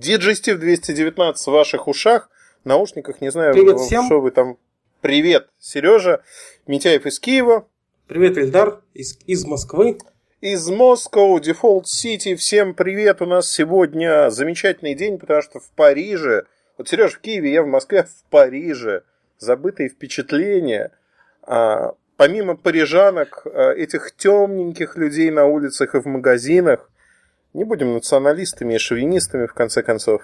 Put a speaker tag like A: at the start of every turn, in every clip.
A: Диджестив 219 в ваших ушах, наушниках, не знаю,
B: Привет всем.
A: что вы там. Привет, Сережа, Митяев из Киева.
B: Привет, Ильдар, из, из Москвы.
A: Из Москвы, Дефолт Сити. Всем привет. У нас сегодня замечательный день, потому что в Париже, вот Сереж в Киеве, я в Москве, в Париже. Забытые впечатления. А, помимо парижанок, а, этих темненьких людей на улицах и в магазинах, не будем националистами и шовинистами, в конце концов.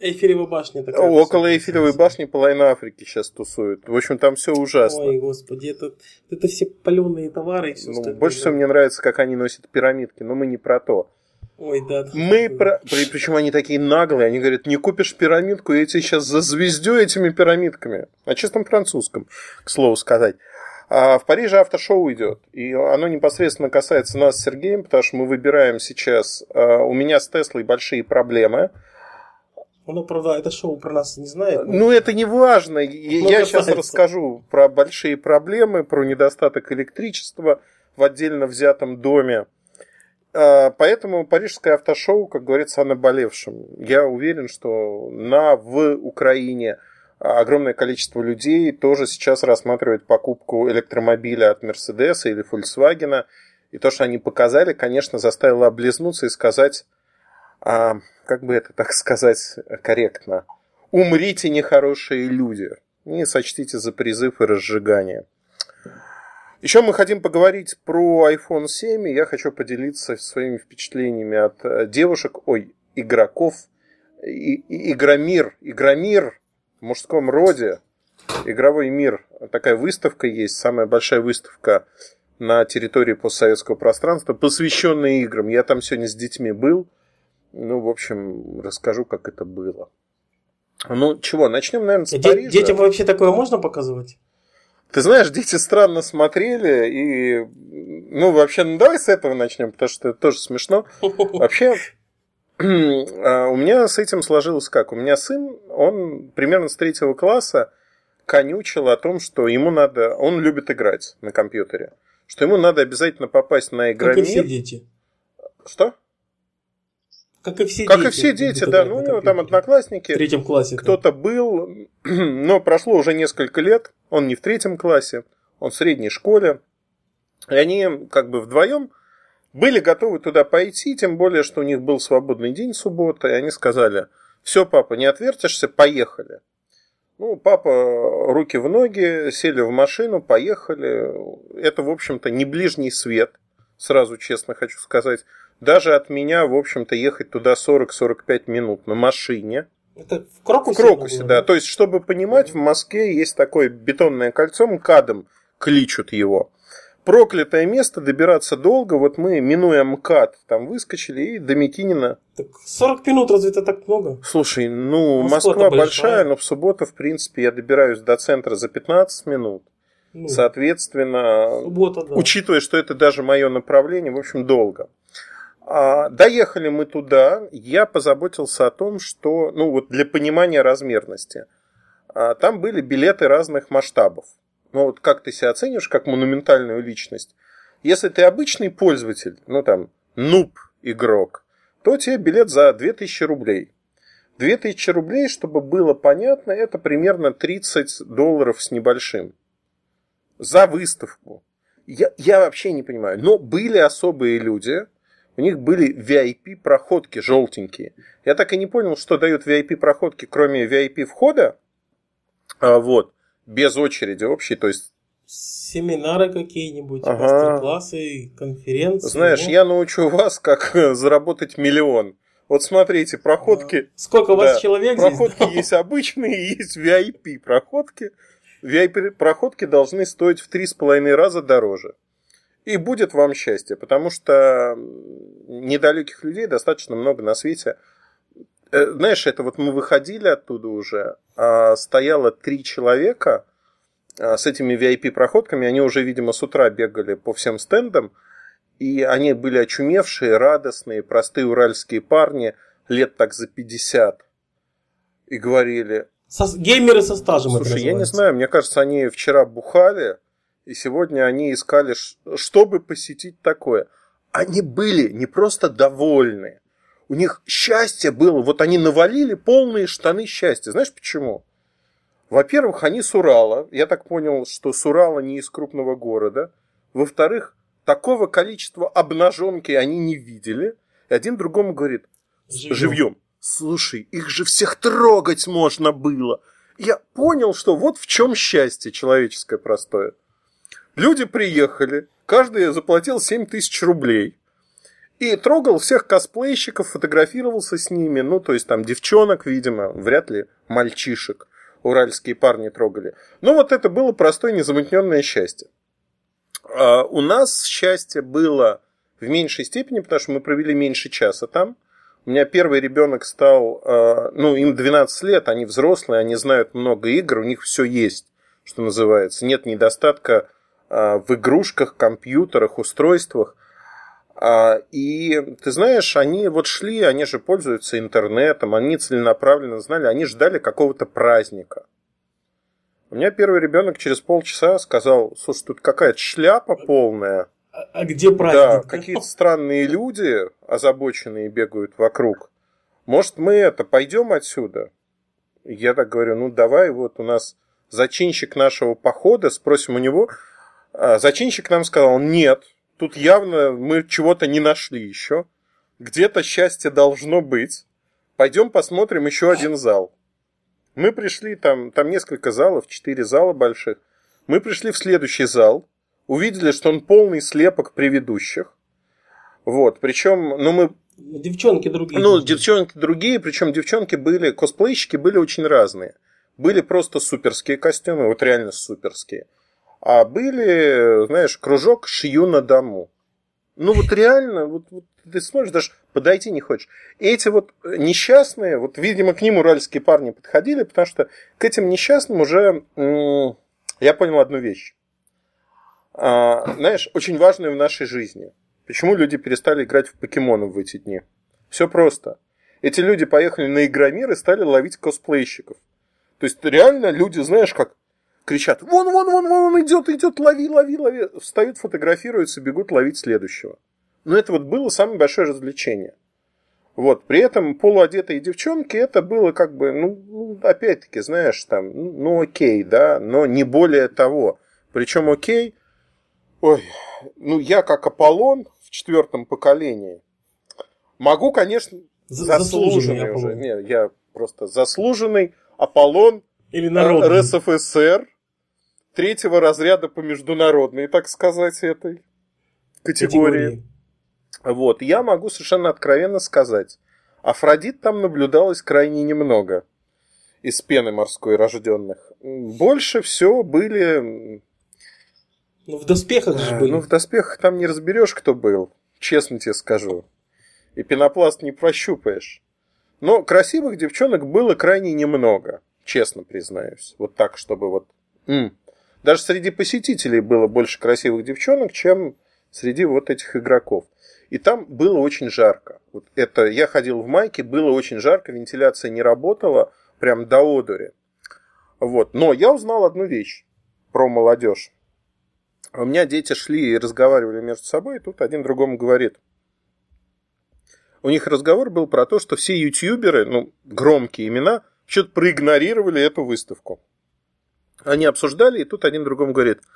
B: Эйфелева башня такая.
A: Около Эйфелевой башни половина Африки сейчас тусуют. В общем, там все ужасно.
B: Ой, господи, это, это все паленые товары. И все
A: Ну,
B: остальное.
A: больше всего мне нравится, как они носят пирамидки, но мы не про то.
B: Ой, да. да.
A: Мы про... при- Причем они такие наглые, они говорят, не купишь пирамидку, я тебе сейчас зазвездю этими пирамидками. На чистом французском, к слову сказать. А в Париже автошоу идет, и оно непосредственно касается нас с Сергеем, потому что мы выбираем сейчас... а, У меня с Теслой большие проблемы.
B: Оно, правда, это шоу про нас не знает.
A: Ну, это не важно. Я
B: Ну,
A: сейчас расскажу про большие проблемы, про недостаток электричества в отдельно взятом доме. А, Поэтому парижское автошоу, как говорится, о наболевшем. Я уверен, что на в Украине огромное количество людей тоже сейчас рассматривает покупку электромобиля от Мерседеса или Volkswagen. И то, что они показали, конечно, заставило облизнуться и сказать, а, как бы это так сказать корректно, умрите, нехорошие люди. Не сочтите за призыв и разжигание. Еще мы хотим поговорить про iPhone 7, и я хочу поделиться своими впечатлениями от э, девушек, ой, игроков, и, и- Игромир, Игромир в мужском роде, игровой мир. Такая выставка есть, самая большая выставка на территории постсоветского пространства, посвященная играм. Я там сегодня с детьми был. Ну, в общем, расскажу, как это было. Ну, чего, начнем, наверное, с
B: Де-
A: Парижа.
B: детям вообще такое можно показывать?
A: Ты знаешь, дети странно смотрели, и, ну, вообще, ну, давай с этого начнем, потому что это тоже смешно. Вообще, у меня с этим сложилось как? У меня сын, он примерно с третьего класса конючил о том, что ему надо, он любит играть на компьютере, что ему надо обязательно попасть на
B: Как и все
A: игромир.
B: дети.
A: Что?
B: Как и все
A: Как
B: дети.
A: и все дети, да, ну, у него там
B: компьютере. В
A: одноклассники,
B: третьем классе.
A: кто-то был, но прошло уже несколько лет, он не в третьем классе, он в средней школе, и они как бы вдвоем были готовы туда пойти, тем более, что у них был свободный день суббота, и они сказали, все, папа, не отвертишься, поехали. Ну, папа, руки в ноги, сели в машину, поехали. Это, в общем-то, не ближний свет, сразу честно хочу сказать. Даже от меня, в общем-то, ехать туда 40-45 минут на машине.
B: Это в Крокусе?
A: В Крокусе,
B: было,
A: да. То есть, чтобы понимать, в Москве есть такое бетонное кольцо, МКАДом кличут его. Проклятое место, добираться долго. Вот мы, минуя МКАД, там выскочили и до Микинина.
B: Так 40 минут, разве это так много?
A: Слушай, ну,
B: Москва-то
A: Москва
B: большая.
A: большая, но в субботу, в принципе, я добираюсь до центра за 15 минут.
B: Ну,
A: Соответственно,
B: суббота, да.
A: учитывая, что это даже мое направление, в общем, долго. А, доехали мы туда, я позаботился о том, что, ну вот для понимания размерности, а, там были билеты разных масштабов. Ну вот как ты себя оценишь как монументальную личность? Если ты обычный пользователь, ну там, нуб игрок, то тебе билет за 2000 рублей. 2000 рублей, чтобы было понятно, это примерно 30 долларов с небольшим. За выставку. Я, я вообще не понимаю. Но были особые люди, у них были VIP-проходки желтенькие. Я так и не понял, что дают VIP-проходки, кроме VIP-входа. А, вот. Без очереди общей. То есть,
B: Семинары какие-нибудь,
A: Ага.
B: мастер-классы, конференции.
A: знаешь,
B: ну.
A: я научу вас, как заработать миллион. Вот смотрите, проходки...
B: Сколько у вас
A: Да.
B: человек
A: Проходки
B: здесь?
A: есть обычные, есть VIP проходки. VIP проходки должны стоить в три с половиной раза дороже. И будет вам счастье, потому что недалеких людей достаточно много на свете. Э, Знаешь, это вот мы выходили оттуда уже, а стояло три человека а, с этими VIP-проходками, они уже, видимо, с утра бегали по всем стендам, и они были очумевшие, радостные, простые уральские парни, лет так за 50, и говорили,
B: Со- геймеры со стажем
A: Слушай, я не знаю, мне кажется, они вчера бухали, и сегодня они искали, чтобы посетить такое. Они были не просто довольны. У них счастье было, вот они навалили полные штаны счастья. Знаешь почему? Во-первых, они с Урала. Я так понял, что с Урала не из крупного города. Во-вторых, такого количества обнаженки они не видели. И один другому говорит, живьем. живьем. Слушай, их же всех трогать можно было. Я понял, что вот в чем счастье человеческое простое. Люди приехали, каждый заплатил 7 тысяч рублей. И трогал всех косплейщиков, фотографировался с ними. Ну, то есть там девчонок, видимо, вряд ли мальчишек. Уральские парни трогали. Но вот это было простое незамутненное счастье. А у нас счастье было в меньшей степени, потому что мы провели меньше часа там. У меня первый ребенок стал, а, ну, им 12 лет, они взрослые, они знают много игр, у них все есть, что называется. Нет недостатка а, в игрушках, компьютерах, устройствах. А, и ты знаешь, они вот шли, они же пользуются интернетом, они целенаправленно знали, они ждали какого-то праздника. У меня первый ребенок через полчаса сказал, слушай, тут какая-то шляпа полная.
B: А, а где праздник?
A: Да, какие-то странные люди озабоченные бегают вокруг. Может, мы это, пойдем отсюда? Я так говорю, ну давай, вот у нас зачинщик нашего похода, спросим у него. А зачинщик нам сказал, нет, тут явно мы чего-то не нашли еще. Где-то счастье должно быть. Пойдем посмотрим еще один зал. Мы пришли, там, там несколько залов, четыре зала больших. Мы пришли в следующий зал, увидели, что он полный слепок предыдущих. Вот, причем, ну мы...
B: Девчонки другие.
A: Ну, девчонки другие, причем девчонки были, косплейщики были очень разные. Были просто суперские костюмы, вот реально суперские. А были, знаешь, кружок шью на дому. Ну вот реально, вот, вот ты смотришь, даже подойти не хочешь. И эти вот несчастные, вот, видимо, к ним уральские парни подходили, потому что к этим несчастным уже я понял одну вещь. А, знаешь, очень важную в нашей жизни. Почему люди перестали играть в покемонов в эти дни? Все просто. Эти люди поехали на Игромир и стали ловить косплейщиков. То есть реально люди, знаешь, как кричат, вон, вон, вон, вон, он идет, идет, лови, лови, лови. Встают, фотографируются, бегут ловить следующего. Но это вот было самое большое развлечение. Вот, при этом полуодетые девчонки, это было как бы, ну, ну, опять-таки, знаешь, там, ну, окей, да, но не более того. Причем окей, ой, ну, я как Аполлон в четвертом поколении могу, конечно, заслуженный, заслуженный уже, не, я просто заслуженный Аполлон
B: Или народный.
A: РСФСР, третьего разряда по международной, так сказать, этой категории. категории. Вот, я могу совершенно откровенно сказать, Афродит там наблюдалось крайне немного из пены морской рожденных. Больше все были...
B: Ну, в доспехах же были.
A: Ну, в доспехах там не разберешь, кто был, честно тебе скажу. И пенопласт не прощупаешь. Но красивых девчонок было крайне немного, честно признаюсь. Вот так, чтобы вот... М. Даже среди посетителей было больше красивых девчонок, чем среди вот этих игроков. И там было очень жарко. Вот это я ходил в майке, было очень жарко, вентиляция не работала, прям до одури. Вот. Но я узнал одну вещь про молодежь. У меня дети шли и разговаривали между собой, и тут один другому говорит. У них разговор был про то, что все ютуберы, ну, громкие имена, что-то проигнорировали эту выставку. Они обсуждали, и тут один другому говорит –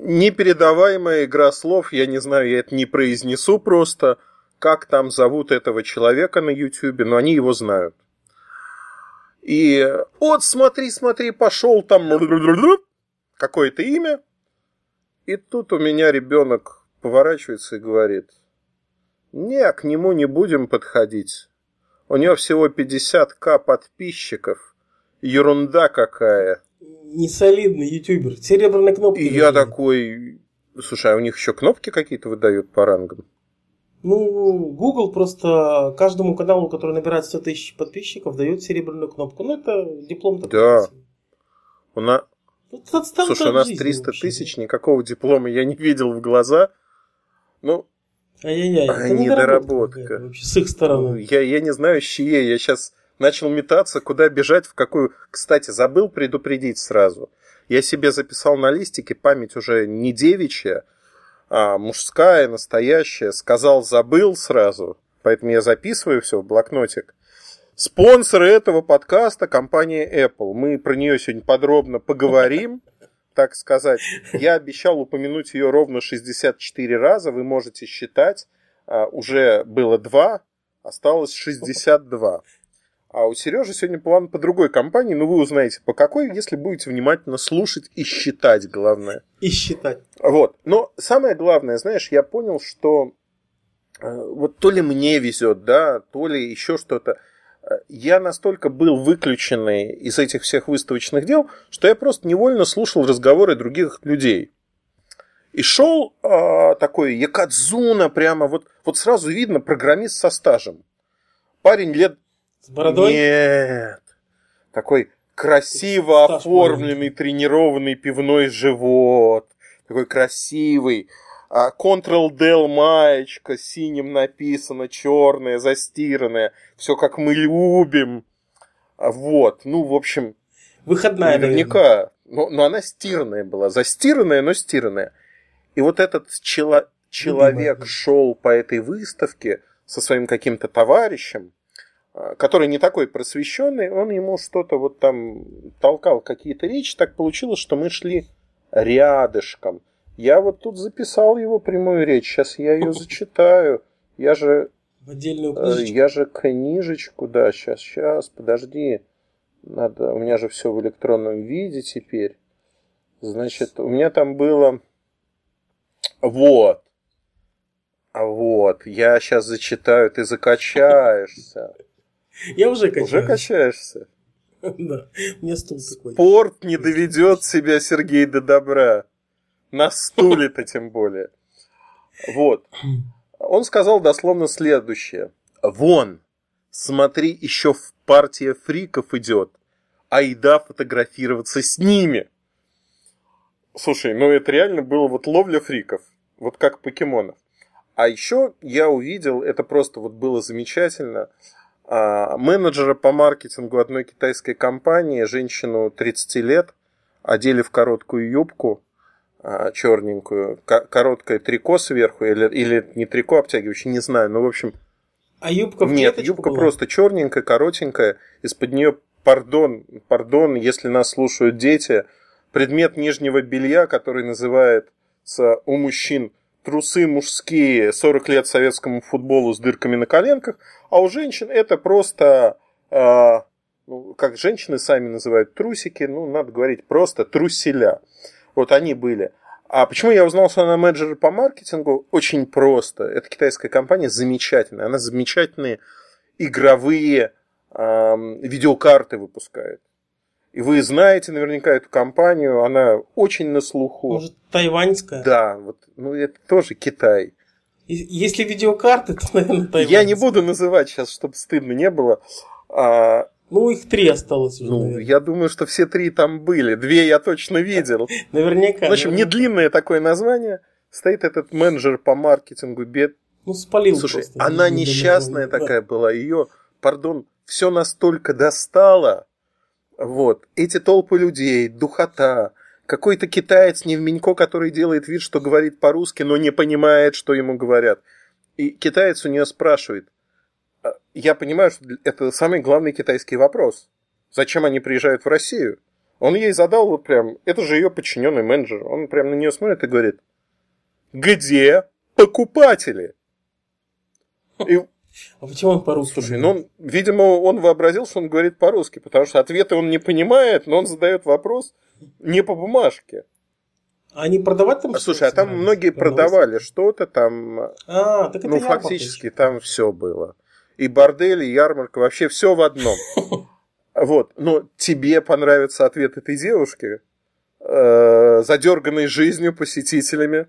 A: непередаваемая игра слов, я не знаю, я это не произнесу просто, как там зовут этого человека на Ютьюбе, но они его знают. И вот смотри, смотри, пошел там какое-то имя, и тут у меня ребенок поворачивается и говорит, не, к нему не будем подходить. У него всего 50к подписчиков. Ерунда какая
B: не солидный ютубер. Серебряные кнопки.
A: И я такой... Слушай, а у них еще кнопки какие-то выдают по рангам?
B: Ну, Google просто каждому каналу, который набирает 100 тысяч подписчиков, дает серебряную кнопку. Ну, это диплом такой.
A: Да. У нас... Ну, Слушай, у нас 300 тысяч, никакого диплома я не видел в глаза. Ну,
B: Ай-яй-яй,
A: а недоработка.
B: Вообще, с их стороны.
A: Я, я не знаю, с чьей. Я сейчас начал метаться, куда бежать, в какую... Кстати, забыл предупредить сразу. Я себе записал на листике, память уже не девичья, а мужская, настоящая. Сказал, забыл сразу. поэтому я записываю все в блокнотик. Спонсор этого подкаста – компания Apple. Мы про нее сегодня подробно поговорим, так сказать. Я обещал упомянуть ее ровно 64 раза, вы можете считать. А, уже было 2, осталось 62. А у Сережи сегодня план по другой компании, но вы узнаете по какой, если будете внимательно слушать и считать, главное.
B: И считать.
A: Вот. Но самое главное, знаешь, я понял, что э, вот то ли мне везет, да, то ли еще что-то. Э, я настолько был выключенный из этих всех выставочных дел, что я просто невольно слушал разговоры других людей. И шел э, такой Якадзуна, прямо вот, вот сразу видно программист со стажем. Парень лет
B: с бородой?
A: Нет. Такой красиво
B: Стаж
A: оформленный,
B: маленький.
A: тренированный пивной живот. Такой красивый. А, Ctrl-Del маечка, синим написано, черная, застиранная. Все как мы любим. А, Вот. Ну, в общем,
B: Выходная,
A: наверняка. Но, но она стиранная была. Застиранная, но стиранная. И вот этот чело- человек шел по этой выставке со своим каким-то товарищем, который не такой просвещенный, он ему что-то вот там толкал какие-то речи, так получилось, что мы шли рядышком. Я вот тут записал его прямую речь, сейчас я ее зачитаю. Я же,
B: В отдельную
A: э,
B: книжечку.
A: я же книжечку, да, сейчас, сейчас, подожди. Надо, у меня же все в электронном виде теперь. Значит, у меня там было... Вот. А вот, я сейчас зачитаю, ты закачаешься.
B: Я уже качаю.
A: Уже качаешься?
B: Да. У меня стул такой.
A: Спорт не доведет себя, Сергей, до добра. На стуле-то тем более. Вот. Он сказал дословно следующее. Вон, смотри, еще в партия фриков идет. Айда фотографироваться с ними. Слушай, ну это реально было вот ловля фриков. Вот как покемонов. А еще я увидел, это просто вот было замечательно, а, менеджера по маркетингу одной китайской компании, женщину 30 лет, одели в короткую юбку, а, черненькую, ко- короткое трико сверху, или, или не трико обтягивающее, не знаю, но в общем...
B: А юбка в
A: Нет, юбка
B: была?
A: просто черненькая, коротенькая, из-под нее, пардон, пардон, если нас слушают дети, предмет нижнего белья, который называется у мужчин трусы мужские, 40 лет советскому футболу с дырками на коленках, а у женщин это просто, э, ну, как женщины сами называют трусики, ну, надо говорить просто труселя. Вот они были. А почему я узнал, что она менеджер по маркетингу? Очень просто. Это китайская компания замечательная. Она замечательные игровые эм, видеокарты выпускает. И вы знаете наверняка эту компанию, она очень на слуху.
B: Может, тайваньская?
A: Да, вот, ну это тоже Китай.
B: Если видеокарты, то, наверное, тайваньская.
A: Я не буду называть сейчас, чтобы стыдно не было. А,
B: Ну, их три осталось уже,
A: ну,
B: наверное.
A: я думаю, что все три там были. Две я точно видел.
B: Наверняка.
A: В общем, не
B: наверное.
A: длинное такое название. Стоит этот менеджер по маркетингу бед.
B: Ну, спалил
A: Слушай,
B: просто.
A: она
B: Не- не
A: несчастная такая была. Ее, пардон, все настолько достало. Вот. Эти толпы людей, духота. Какой-то китаец невменько, который делает вид, что говорит по-русски, но не понимает, что ему говорят. И китаец у нее спрашивает. «А, Я понимаю, что это самый главный китайский вопрос. Зачем они приезжают в Россию? Он ей задал вот прям, это же ее подчиненный менеджер. Он прям на нее смотрит и говорит, где покупатели? И
B: А почему он по-русски?
A: Слушай, ну, он, видимо, он вообразил, что он говорит по-русски, потому что ответы он не понимает, но он задает вопрос не по бумажке.
B: А они продавать там?
A: А, Слушай, а там многие продавали что-то там,
B: А, так это
A: ну,
B: ярмарка
A: фактически там все было. И бордель, и ярмарка, вообще все в одном. Вот, но тебе понравится ответ этой девушки, э, задерганной жизнью посетителями,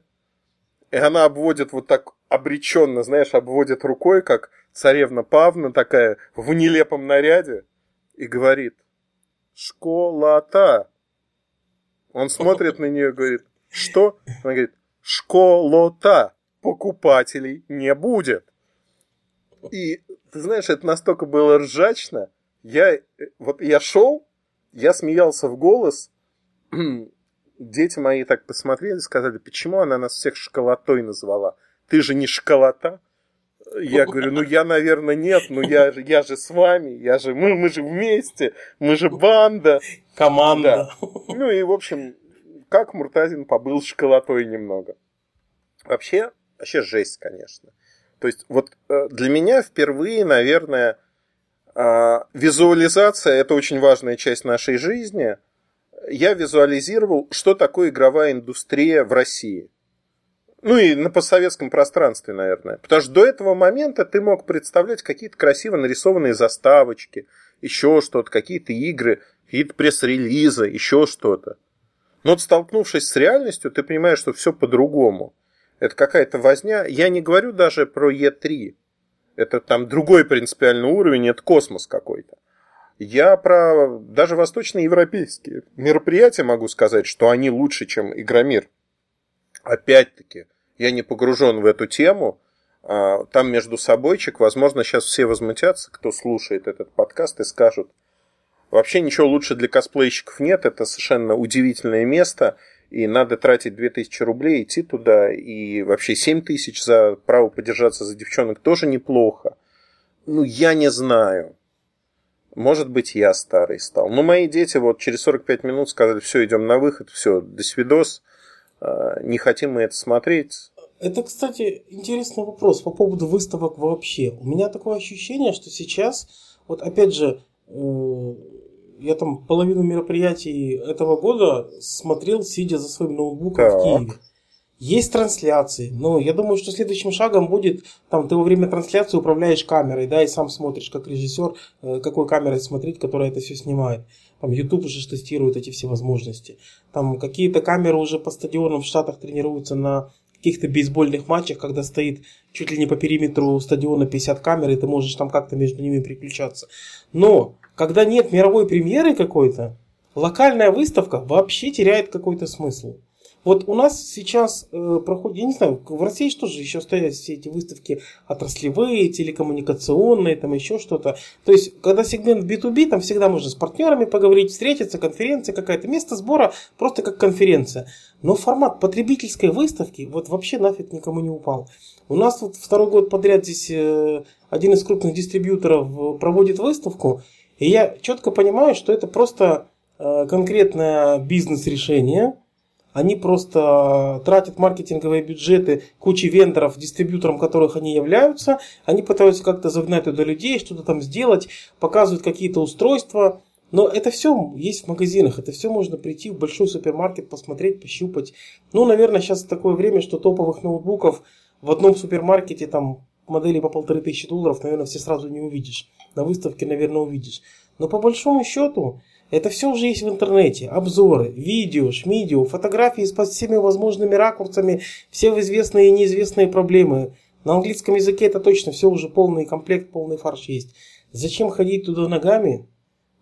A: и она обводит вот так обреченно, знаешь, обводит рукой, как царевна Павна такая в нелепом наряде, и говорит, школа-то. Он смотрит на нее и говорит, что? Она говорит, школа-то покупателей не будет. И ты знаешь, это настолько было ржачно. Я, вот я шел, я смеялся в голос. Дети мои так посмотрели, сказали, почему она нас всех школотой назвала? Ты же не школота. Я говорю, ну я, наверное, нет, но я, же, я же с вами, я же, мы, мы же вместе, мы же банда.
B: Команда.
A: Да. Ну и, в общем, как Муртазин побыл школотой немного. Вообще, вообще жесть, конечно. То есть вот э, для меня впервые, наверное, э, визуализация – это очень важная часть нашей жизни. Я визуализировал, что такое игровая индустрия в России. Ну и на постсоветском пространстве, наверное. Потому что до этого момента ты мог представлять какие-то красиво нарисованные заставочки, еще что-то, какие-то игры, какие-то пресс-релизы, еще что-то. Но вот столкнувшись с реальностью, ты понимаешь, что все по-другому. Это какая-то возня. Я не говорю даже про Е3. Это там другой принципиальный уровень, это космос какой-то. Я про даже восточноевропейские мероприятия могу сказать, что они лучше, чем Игромир. Опять-таки, я не погружен в эту тему. А, там между собойчик, возможно, сейчас все возмутятся, кто слушает этот подкаст, и скажут, вообще ничего лучше для косплейщиков нет, это совершенно удивительное место, и надо тратить 2000 рублей, идти туда, и вообще 7000 за право подержаться за девчонок тоже неплохо. Ну, я не знаю. Может быть, я старый стал. Но мои дети вот через 45 минут сказали, все, идем на выход, все, до свидос. А, не хотим мы это смотреть.
B: Это, кстати, интересный вопрос по поводу выставок вообще. У меня такое ощущение, что сейчас, вот опять же, э, я там половину мероприятий этого года смотрел, сидя за своим ноутбуком так. в Киеве. Есть трансляции, но я думаю, что следующим шагом будет, там, ты во время трансляции управляешь камерой, да, и сам смотришь, как режиссер, э, какой камерой смотреть, которая это все снимает. Там YouTube уже тестирует эти все возможности. Там какие-то камеры уже по стадионам в Штатах тренируются на каких-то бейсбольных матчах, когда стоит чуть ли не по периметру стадиона 50 камер, и ты можешь там как-то между ними переключаться. Но, когда нет мировой премьеры какой-то, локальная выставка вообще теряет какой-то смысл. Вот у нас сейчас э, проходит, я не знаю, в России что же еще стоят все эти выставки отраслевые, телекоммуникационные, там еще что-то. То есть, когда сегмент B2B, там всегда можно с партнерами поговорить, встретиться, конференция какая-то, место сбора просто как конференция. Но формат потребительской выставки вот вообще нафиг никому не упал. У нас вот второй год подряд здесь э, один из крупных дистрибьюторов э, проводит выставку, и я четко понимаю, что это просто э, конкретное бизнес-решение, они просто тратят маркетинговые бюджеты кучи вендоров, дистрибьютором которых они являются. Они пытаются как-то загнать туда людей, что-то там сделать, показывают какие-то устройства. Но это все есть в магазинах, это все можно прийти в большой супермаркет, посмотреть, пощупать. Ну, наверное, сейчас такое время, что топовых ноутбуков в одном супермаркете там модели по полторы тысячи долларов, наверное, все сразу не увидишь. На выставке, наверное, увидишь. Но по большому счету, это все уже есть в интернете. Обзоры, видео, шмидео, фотографии с всеми возможными ракурсами, все известные и неизвестные проблемы. На английском языке это точно все уже полный комплект, полный фарш есть. Зачем ходить туда ногами?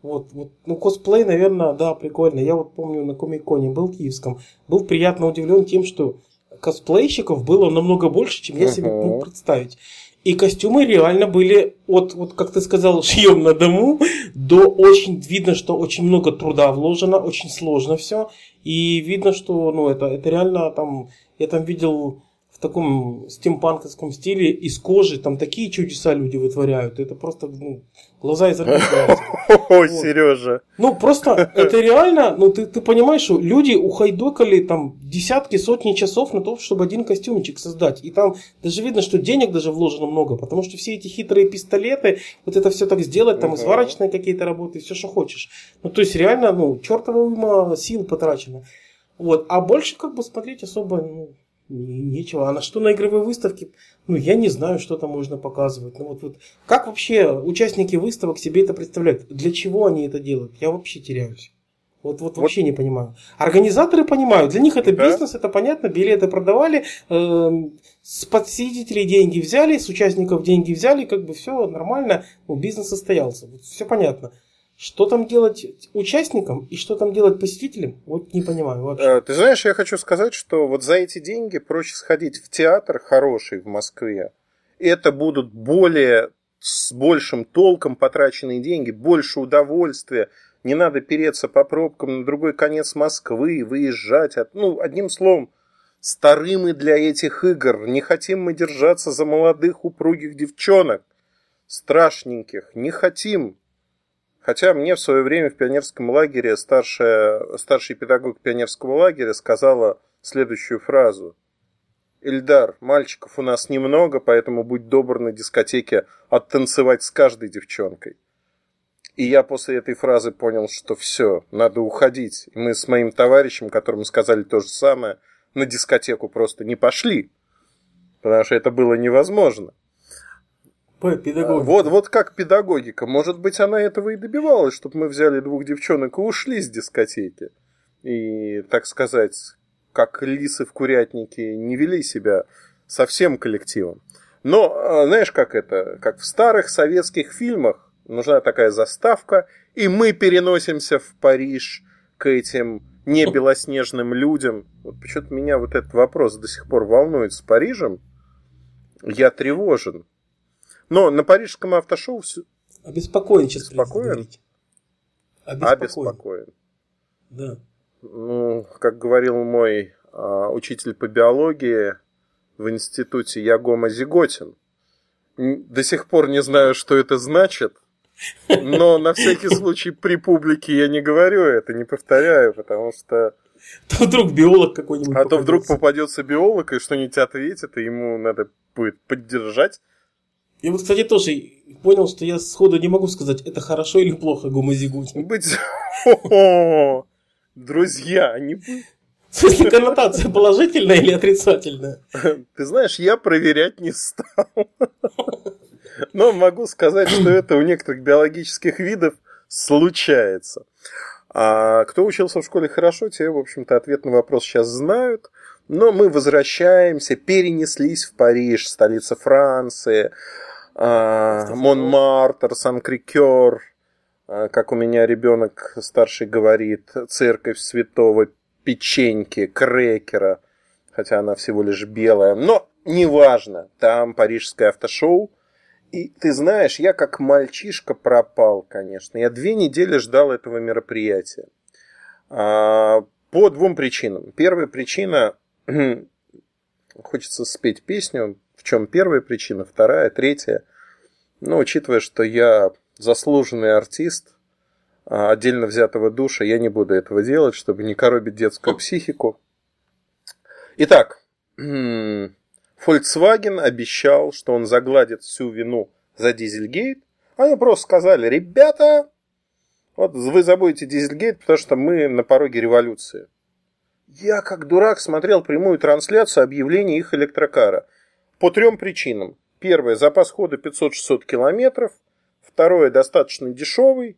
B: Вот, вот, ну, косплей, наверное, да, прикольно. Я вот помню на Комиконе был киевском, был приятно удивлен тем, что косплейщиков было намного больше, чем я себе мог представить. И костюмы реально были от, вот как ты сказал, шьем на дому, до очень видно, что очень много труда вложено, очень сложно все. И видно, что ну, это, это реально там, я там видел таком стимпанковском стиле из кожи, там такие чудеса люди вытворяют. Это просто ну, глаза из орбит
A: Ой, Сережа.
B: Ну, просто это реально, ну, ты, ты понимаешь, что люди ухайдокали там десятки, сотни часов на то, чтобы один костюмчик создать. И там даже видно, что денег даже вложено много, потому что все эти хитрые пистолеты, вот это все так сделать, там, сварочные какие-то работы, все, что хочешь. Ну, то есть, реально, ну, чертова уйма сил потрачено. Вот. А больше, как бы, смотреть особо, ну, нечего. А на что на игровой выставке? Ну, я не знаю, что там можно показывать. Ну, вот, вот, как вообще участники выставок себе это представляют? Для чего они это делают? Я вообще теряюсь. Вот, вот вообще вот. не понимаю. Организаторы понимают, для них это да. бизнес, это понятно, билеты продавали, э, с подсидителей деньги взяли, с участников деньги взяли, как бы все нормально, ну, бизнес состоялся, вот, все понятно. Что там делать участникам и что там делать посетителям, вот не понимаю вообще.
A: Э, ты знаешь, я хочу сказать, что вот за эти деньги проще сходить в театр хороший в Москве. Это будут более с большим толком потраченные деньги, больше удовольствия. Не надо переться по пробкам на другой конец Москвы, выезжать. От, ну, одним словом, Стары мы для этих игр, не хотим мы держаться за молодых упругих девчонок, страшненьких, не хотим. Хотя мне в свое время в пионерском лагере старшая, старший педагог пионерского лагеря сказала следующую фразу. Ильдар, мальчиков у нас немного, поэтому будь добр на дискотеке оттанцевать с каждой девчонкой. И я после этой фразы понял, что все, надо уходить. И мы с моим товарищем, которому сказали то же самое, на дискотеку просто не пошли. Потому что это было невозможно.
B: Педагогика.
A: Вот, вот как педагогика. Может быть, она этого и добивалась, чтобы мы взяли двух девчонок и ушли с дискотеки. И, так сказать, как лисы в курятнике, не вели себя со всем коллективом. Но, а, знаешь, как это, как в старых советских фильмах, нужна такая заставка, и мы переносимся в Париж к этим не белоснежным людям. Вот почему-то меня вот этот вопрос до сих пор волнует с Парижем. Я тревожен. Но на парижском автошоу все...
B: Обеспокоен сейчас.
A: Спокоен?
B: Обеспокоен.
A: Обеспокоен.
B: Да.
A: Ну, как говорил мой а, учитель по биологии в институте, я гомозиготен. До сих пор не знаю, что это значит, но на всякий случай при публике я не говорю это, не повторяю, потому что...
B: То вдруг биолог какой-нибудь
A: А то вдруг попадется биолог и что-нибудь ответит, и ему надо будет поддержать.
B: Я вот, кстати, тоже понял, что я сходу не могу сказать, это хорошо или плохо гомозигутин.
A: Быть... Друзья, не...
B: В смысле, коннотация положительная или отрицательная?
A: Ты знаешь, я проверять не стал. Но могу сказать, что это у некоторых биологических видов случается. А кто учился в школе хорошо, те, в общем-то, ответ на вопрос сейчас знают. Но мы возвращаемся, перенеслись в Париж, столица Франции, а, Монмартр, Сан-Крикер, а, как у меня ребенок старший говорит, церковь святого печеньки, крекера, хотя она всего лишь белая. Но неважно, там парижское автошоу. И ты знаешь, я как мальчишка пропал, конечно. Я две недели ждал этого мероприятия. А, по двум причинам. Первая причина, хочется спеть песню, в чем первая причина, вторая, третья. Но учитывая, что я заслуженный артист а, отдельно взятого душа, я не буду этого делать, чтобы не коробить детскую психику. Итак, Volkswagen обещал, что он загладит всю вину за Дизельгейт. Они просто сказали, ребята, вот вы забудете Дизельгейт, потому что мы на пороге революции. Я, как дурак, смотрел прямую трансляцию объявления их электрокара. По трем причинам. Первое, запас хода 500-600 километров – Второе, достаточно дешевый.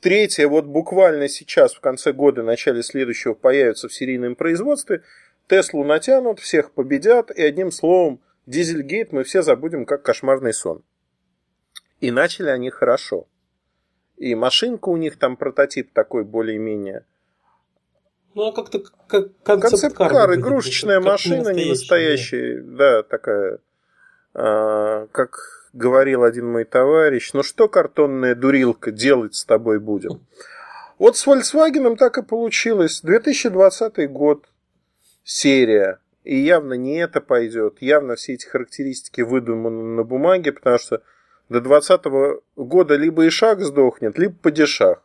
A: Третье, вот буквально сейчас, в конце года, начале следующего, появится в серийном производстве. Теслу натянут, всех победят, и одним словом, Дизельгейт мы все забудем как кошмарный сон. И начали они хорошо. И машинка у них там прототип такой более-менее.
B: Ну, а как-то
A: как концепт-кар, концепт игрушечная как машина, не настоящая, да, такая, а, как говорил один мой товарищ, ну что, картонная дурилка, делать с тобой будем? Вот с Volkswagen так и получилось. 2020 год, серия. И явно не это пойдет. Явно все эти характеристики выдуманы на бумаге, потому что до 2020 года либо и шаг сдохнет, либо падишах.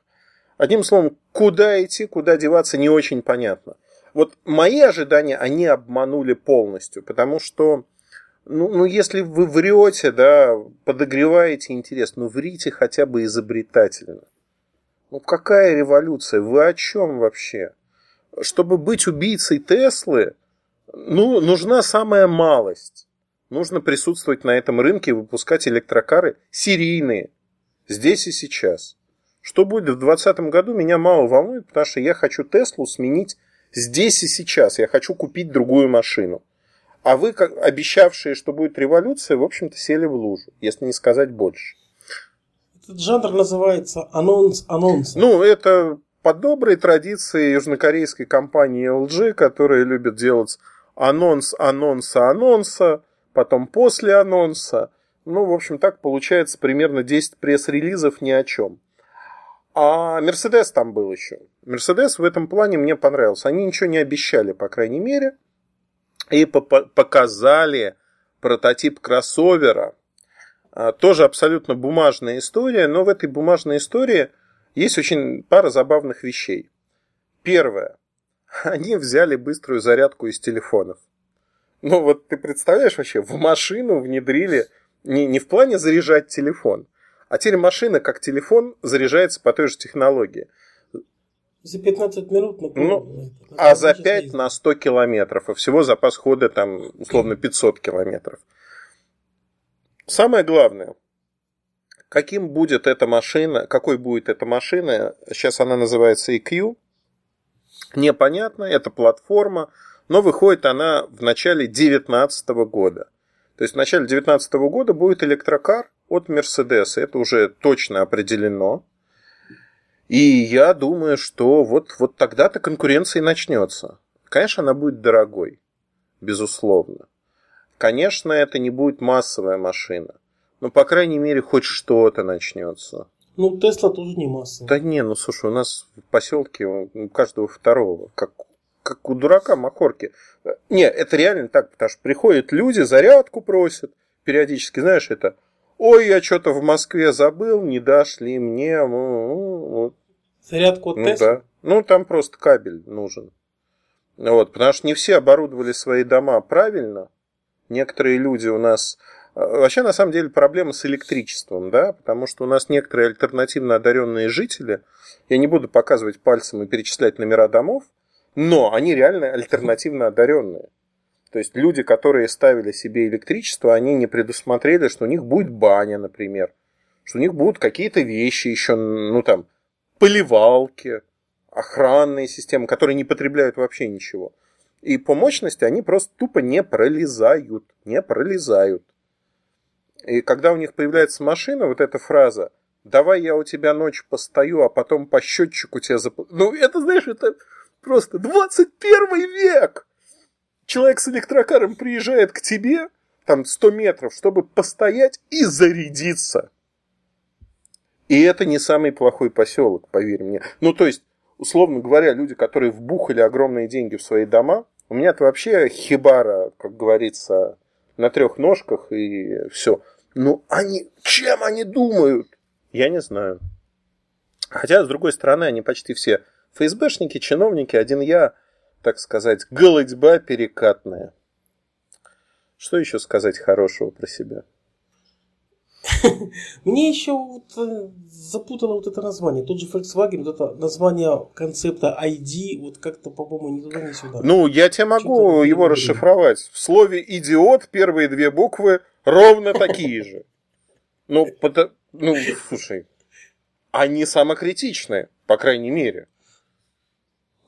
A: Одним словом, куда идти, куда деваться, не очень понятно. Вот мои ожидания они обманули полностью, потому что ну, ну, если вы врете, да, подогреваете интерес, ну, врите хотя бы изобретательно. Ну, какая революция? Вы о чем вообще? Чтобы быть убийцей Теслы, ну, нужна самая малость. Нужно присутствовать на этом рынке и выпускать электрокары серийные. Здесь и сейчас. Что будет в 2020 году, меня мало волнует, потому что я хочу Теслу сменить здесь и сейчас. Я хочу купить другую машину. А вы, как обещавшие, что будет революция, в общем-то, сели в лужу, если не сказать больше.
B: Этот жанр называется анонс анонс.
A: Ну, это по доброй традиции южнокорейской компании LG, которая любит делать анонс анонса анонса, потом после анонса. Ну, в общем, так получается примерно 10 пресс-релизов ни о чем. А Мерседес там был еще. Мерседес в этом плане мне понравился. Они ничего не обещали, по крайней мере. и показали прототип кроссовера. А, тоже абсолютно бумажная история, но в этой бумажной истории есть очень пара забавных вещей. Первое. Они взяли быструю зарядку из телефонов. Ну вот ты представляешь вообще, в машину внедрили не, не в плане заряжать телефон, а теперь машина как телефон заряжается по той же технологии.
B: За 15 минут,
A: например. Ну, а за 5 на 100 километров. И всего запас хода там условно 500 километров. Самое главное, каким будет эта машина, какой будет эта машина, сейчас она называется EQ, непонятно, это платформа, но выходит она в начале 2019 года. То есть в начале 2019 года будет электрокар от Mercedes, это уже точно определено. И я думаю, что вот, вот тогда-то конкуренция и начнется. Конечно, она будет дорогой, безусловно. Конечно, это не будет массовая машина. Но, по крайней мере, хоть что-то начнется.
B: Ну, Тесла тоже не массовая.
A: Да не, ну слушай, у нас в поселке у каждого второго, как, как у дурака Махорки. Не, это реально так, потому что приходят люди, зарядку просят, периодически, знаешь, это, ой, я что-то в Москве забыл, не дашь ли мне.
B: Зарядку от
A: ну? Да. Ну, там просто кабель нужен. Вот, потому что не все оборудовали свои дома правильно. Некоторые люди у нас... А, вообще, на самом деле, проблема с электричеством, да, потому что у нас некоторые альтернативно одаренные жители, я не буду показывать пальцем и перечислять номера домов, но они реально альтернативно одаренные. То есть люди, которые ставили себе электричество, они не предусмотрели, что у них будет баня, например, что у них будут какие-то вещи еще, ну там, поливалки, охранные системы, которые не потребляют вообще ничего. И по мощности они просто тупо не пролезают, не пролезают. И когда у них появляется машина, вот эта фраза «давай я у тебя ночь постою, а потом по счетчику тебя зап...» Ну, это, знаешь, это просто 21 век! Человек с электрокаром приезжает к тебе, там 100 метров, чтобы постоять и зарядиться. И это не самый плохой поселок, поверь мне. Ну, то есть, условно говоря, люди, которые вбухали огромные деньги в свои дома, у меня-то вообще хибара, как говорится, на трех ножках и все. Ну, они, чем они думают? Я не знаю. Хотя, с другой стороны, они почти все ФСБшники, чиновники, один я, так сказать, голодьба перекатная. Что еще сказать хорошего про себя?
B: Мне еще вот э, запутало вот это название. Тот же Volkswagen, вот это название концепта ID, вот как-то, по-моему, ни туда, ни сюда.
A: Ну, я тебе могу его расшифровать. В слове «идиот» первые две буквы ровно такие же. Ну, ну, слушай, они самокритичные, по крайней мере.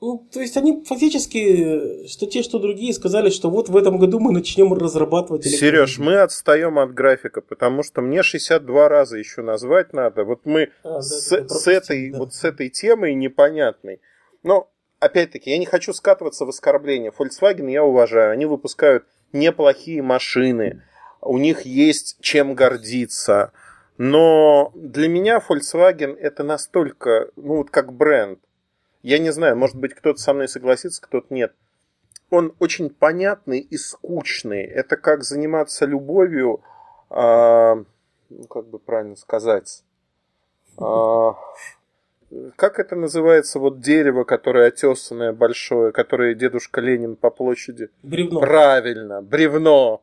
B: Ну, то есть они фактически, что те, что другие, сказали, что вот в этом году мы начнем разрабатывать
A: Сереж, мы отстаем от графика, потому что мне 62 раза еще назвать надо. Вот мы а, с, да, с, этой, да. вот с этой темой непонятной. Но, опять-таки, я не хочу скатываться в оскорбление. Volkswagen я уважаю. Они выпускают неплохие машины. У них есть чем гордиться. Но для меня Volkswagen это настолько, ну вот как бренд я не знаю, может быть, кто-то со мной согласится, кто-то нет. Он очень понятный и скучный. Это как заниматься любовью, а, ну, как бы правильно сказать, а, как это называется, вот дерево, которое отесанное, большое, которое дедушка Ленин по площади?
B: Бревно.
A: Правильно, бревно.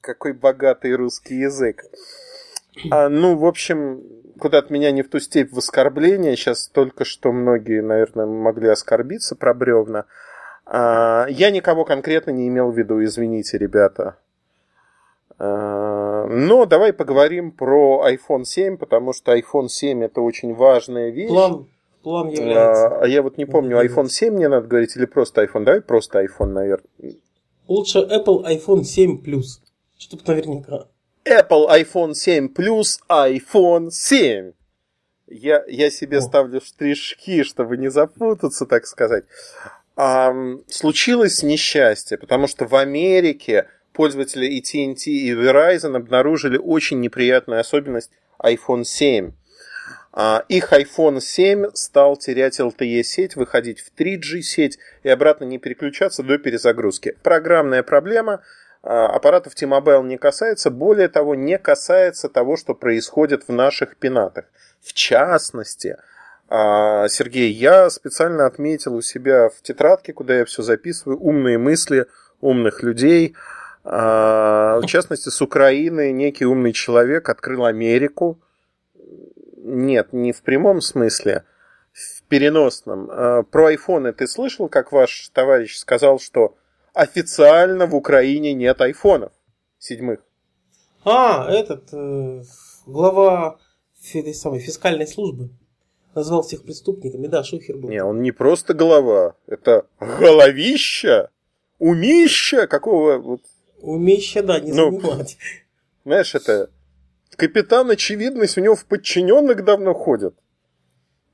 A: Какой богатый русский язык. А, ну, в общем, куда-то меня не в ту степь в оскорбление. Сейчас только что многие, наверное, могли оскорбиться про бревна. А, я никого конкретно не имел в виду, извините, ребята. А, но давай поговорим про iPhone 7, потому что iPhone 7 это очень важная вещь.
B: План, план является.
A: А, а я вот не помню, iPhone 7 мне надо говорить или просто iPhone. Давай просто iPhone, наверное.
B: Лучше Apple iPhone 7 Plus. Чтобы наверняка.
A: Apple iPhone 7 Plus iPhone 7. Я, я себе О. ставлю штришки, чтобы не запутаться, так сказать. А, случилось несчастье, потому что в Америке пользователи AT&T и Verizon обнаружили очень неприятную особенность iPhone 7. А их iPhone 7 стал терять LTE-сеть, выходить в 3G-сеть и обратно не переключаться до перезагрузки. Программная проблема аппаратов T-Mobile не касается, более того, не касается того, что происходит в наших пенатах. В частности, а, Сергей, я специально отметил у себя в тетрадке, куда я все записываю, умные мысли умных людей. А, в частности, с Украины некий умный человек открыл Америку, нет, не в прямом смысле, в переносном. А, про айфоны ты слышал, как ваш товарищ сказал, что официально в Украине нет айфонов седьмых?
B: А, этот э, глава этой самой фискальной службы назвал всех преступниками. Да, Шухер был.
A: Не, он не просто голова, это головища, умища, какого вот.
B: Умища, да, не ну, забывать.
A: Знаешь, это капитан очевидность у него в подчиненных давно ходят.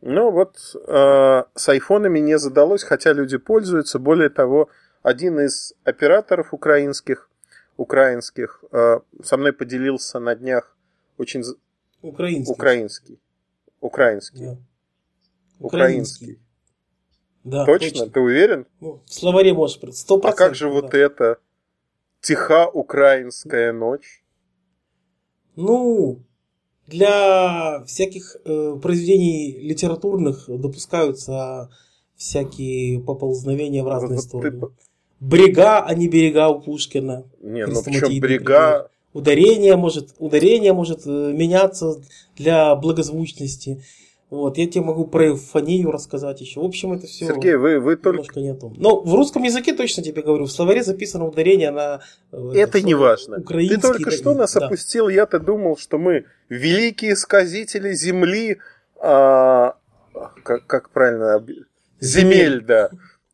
A: Ну вот э, с айфонами не задалось, хотя люди пользуются. Более того, один из операторов украинских, украинских э, со мной поделился на днях очень...
B: Украинский.
A: Украинский. Украинский. Да. Украинский. Да, точно? точно? Ты уверен?
B: Ну, в словаре можешь, сто
A: А как же да. вот это? Тиха украинская ночь.
B: Ну, для всяких э, произведений литературных допускаются всякие поползновения в разные вот стороны. Ты... Брега, а не берега у Пушкина.
A: Не, ну причем брега...
B: Ударение может, ударение может э, меняться для благозвучности. Вот, я тебе могу про эвфонию рассказать еще. В общем, это все
A: Сергей, вы, вы только...
B: не о том. Но в русском языке точно тебе говорю, в словаре записано ударение на...
A: Э, это, не важно. Ты только что нас да. опустил, я-то думал, что мы великие сказители земли, а, как, как правильно, земель, да.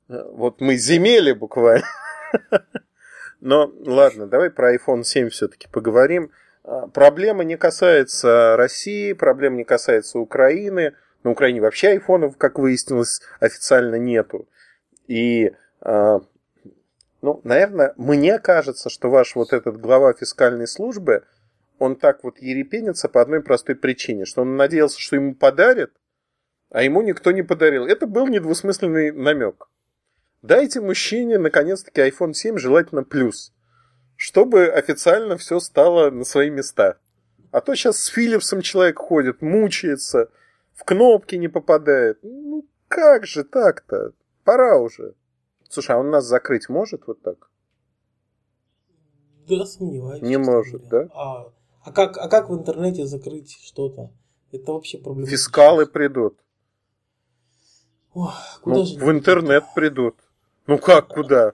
A: Вот мы земели буквально. Но ладно, давай про iPhone 7 все-таки поговорим. А, проблема не касается России, проблема не касается Украины. На Украине вообще айфонов, как выяснилось, официально нету. И, а, ну, наверное, мне кажется, что ваш вот этот глава фискальной службы, он так вот ерепенится по одной простой причине, что он надеялся, что ему подарят, а ему никто не подарил. Это был недвусмысленный намек. Дайте мужчине, наконец-таки, iPhone 7, желательно плюс чтобы официально все стало на свои места. А то сейчас с Филлипсом человек ходит, мучается, в кнопки не попадает. Ну, как же так-то? Пора уже. Слушай, а он нас закрыть может вот так?
B: Да, сомневаюсь.
A: Не может, говоря. да?
B: А, а, как, а как в интернете закрыть что-то? Это вообще проблема.
A: Фискалы придут.
B: Ох, куда
A: ну, же в интернет придут. Ну как, куда?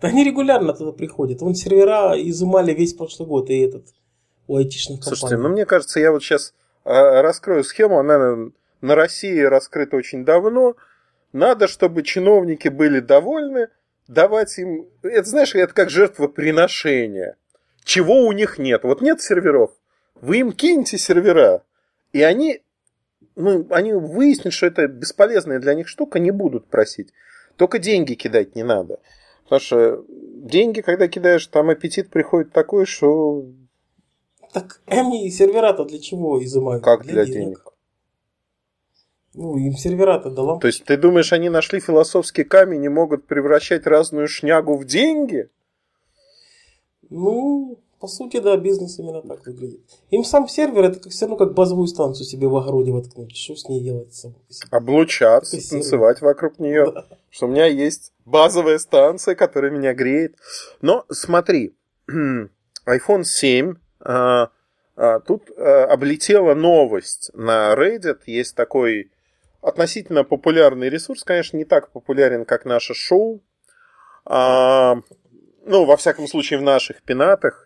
B: Да они регулярно туда приходят. Вон сервера изымали весь прошлый год и этот у айтишных компаний.
A: Слушайте, ну мне кажется, я вот сейчас а, раскрою схему, она на России раскрыта очень давно. Надо, чтобы чиновники были довольны, давать им... Это, знаешь, это как жертвоприношение. Чего у них нет? Вот нет серверов. Вы им киньте сервера, и они, ну, они выяснят, что это бесполезная для них штука, не будут просить. Только деньги кидать не надо. Потому что деньги, когда кидаешь, там аппетит приходит такой, что...
B: Так они сервера-то для чего изымают?
A: Как для, для денег? денег?
B: Ну, им сервера-то дала.
A: То есть ты думаешь, они нашли философский камень и могут превращать разную шнягу в деньги?
B: Ну, по сути, да, бизнес именно так выглядит. Им сам сервер это как, все равно как базовую станцию себе в огороде воткнуть. Что с ней делать?
A: Облучаться, танцевать вокруг нее. Да. Что у меня есть базовая станция, которая меня греет. Но смотри, iPhone 7, а, а, тут а, облетела новость на Reddit. Есть такой относительно популярный ресурс, конечно, не так популярен, как наше шоу. А, ну, во всяком случае, в наших пенатах.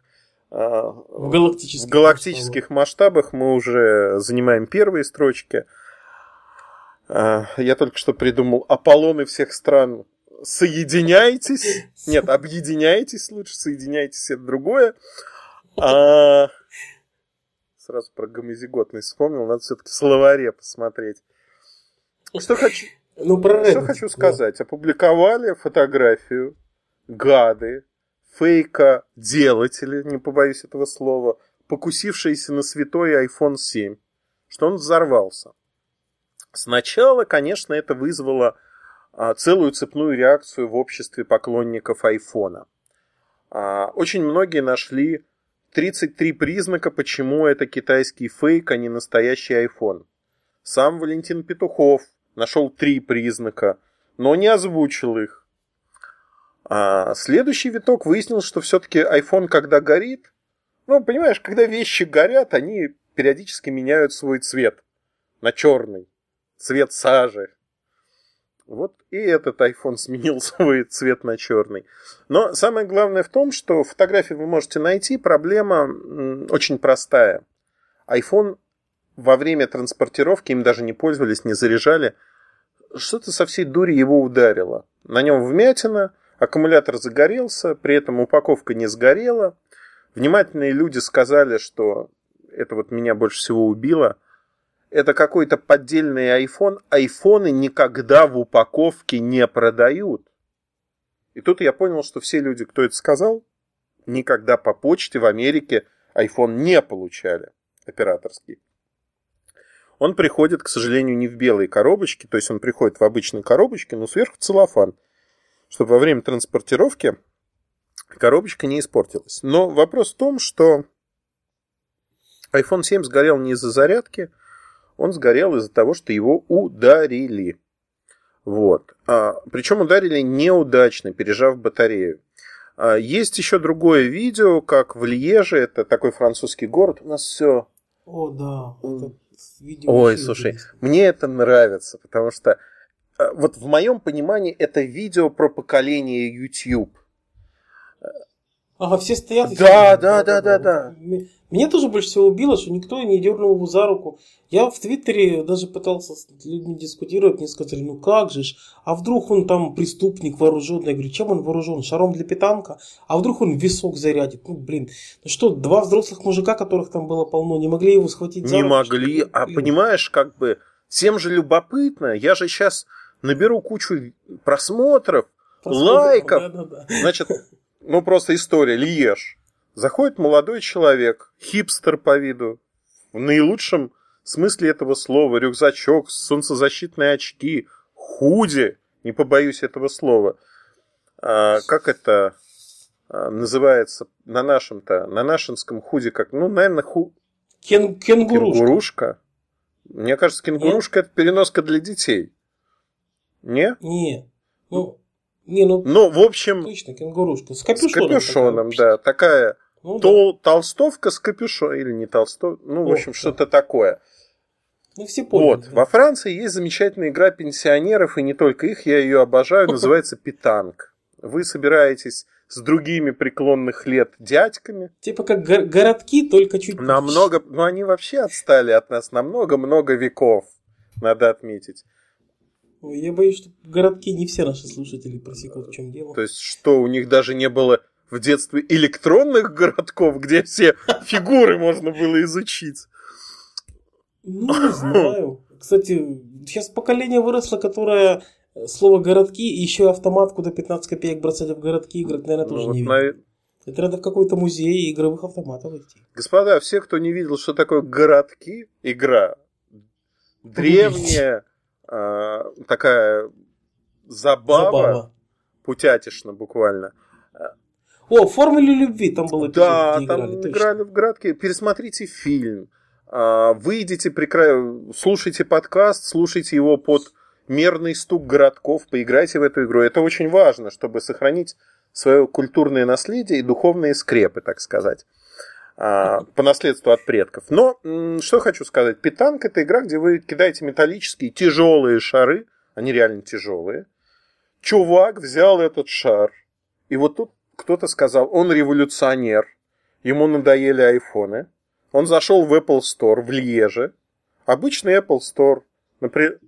B: В галактических,
A: в галактических масштабах. мы уже занимаем первые строчки. А, я только что придумал Аполлоны всех стран. Соединяйтесь. Нет, объединяйтесь лучше, соединяйтесь это другое. А... Сразу про гомозиготность вспомнил, надо все-таки в словаре посмотреть. Что хочу,
B: ну, про
A: что хочу сказать. Опубликовали фотографию гады фейка делатели, не побоюсь этого слова, покусившиеся на святой iPhone 7. что он взорвался. Сначала, конечно, это вызвало а, целую цепную реакцию в обществе поклонников айфона. А, очень многие нашли 33 признака, почему это китайский фейк, а не настоящий iPhone. Сам Валентин Петухов нашел три признака, но не озвучил их. А следующий виток выяснил, что все-таки iPhone, когда горит, ну, понимаешь, когда вещи горят, они периодически меняют свой цвет на черный, цвет сажи, вот и этот iPhone сменил свой цвет на черный. Но самое главное в том, что фотографии вы можете найти. Проблема очень простая. iPhone во время транспортировки им даже не пользовались, не заряжали. Что-то со всей дури его ударило. На нем вмятина, аккумулятор загорелся, при этом упаковка не сгорела. Внимательные люди сказали, что это вот меня больше всего убило – это какой-то поддельный iPhone. Айфоны никогда в упаковке не продают. И тут я понял, что все люди, кто это сказал, никогда по почте в Америке iPhone не получали операторский. Он приходит, к сожалению, не в белой коробочке, то есть он приходит в обычной коробочке, но сверху целлофан, чтобы во время транспортировки коробочка не испортилась. Но вопрос в том, что iPhone 7 сгорел не из-за зарядки, он сгорел из-за того, что его ударили. Вот. А, причем ударили неудачно, пережав батарею. А, есть еще другое видео, как в Льеже, это такой французский город, у нас все...
B: О, да. Это видео
A: Ой, слушай, есть. мне это нравится, потому что вот в моем понимании это видео про поколение YouTube.
B: Ага, все стоят.
A: Да, да, да, да, да.
B: Меня тоже больше всего убило, что никто не дернул его за руку. Я в Твиттере даже пытался с людьми дискутировать, мне сказали, ну как же ж, а вдруг он там преступник вооруженный? Я говорю, чем он вооружен? Шаром для питанка? А вдруг он висок зарядит? Ну блин, ну что, два взрослых мужика, которых там было полно, не могли его схватить за
A: Не
B: руку?
A: могли, а понимаешь, как бы, всем же любопытно, я же сейчас наберу кучу просмотров, Просмотр, лайков. Да, да, да. Значит, ну просто история, Льеж. Заходит молодой человек, хипстер по виду, в наилучшем смысле этого слова, рюкзачок, солнцезащитные очки, худи, не побоюсь этого слова. А, как это а, называется на нашем-то, на нашинском худи, как, ну, наверное, ху...
B: Кен, кенгурушка.
A: Кенгурушка. Мне кажется, кенгурушка Нет? это переноска для детей. Не?
B: Не. Ну, не, ну,
A: ну, в общем...
B: Точно, кенгурушка. С капюшоном. С
A: капюшоном, такая, да. Такая ну, тол- да. толстовка с капюшоном. Или не толстовка. Ну, О, в общем, да. что-то такое.
B: Ну, все поняли.
A: Вот. Да. Во Франции есть замечательная игра пенсионеров, и не только их, я ее обожаю, называется «Питанг». Вы собираетесь с другими преклонных лет дядьками.
B: Типа как го- городки, только чуть
A: Намного, ну они вообще отстали от нас на много-много веков, надо отметить.
B: Ой, я боюсь, что городки не все наши слушатели просекут, в чем дело.
A: То есть, что у них даже не было в детстве электронных городков, где все фигуры можно было изучить?
B: Ну, не знаю. Кстати, сейчас поколение выросло, которое слово городки и еще автомат, куда 15 копеек бросать в городки играть, наверное, тоже ну, не вот видно. Это надо в какой-то музей игровых автоматов идти.
A: Господа, все, кто не видел, что такое городки, игра, древняя, э, такая забава, забава. путятишна буквально.
B: О, формуле любви там было
A: Да, там играли, играли в градке. Пересмотрите фильм. А, выйдите, прекра... слушайте подкаст, слушайте его под мерный стук городков, поиграйте в эту игру. Это очень важно, чтобы сохранить свое культурное наследие и духовные скрепы, так сказать. А, по наследству от предков. Но что хочу сказать. Питанг это игра, где вы кидаете металлические тяжелые шары. Они реально тяжелые. Чувак взял этот шар. И вот тут кто-то сказал, он революционер. Ему надоели айфоны. Он зашел в Apple Store в Льеже. Обычный Apple Store. На при...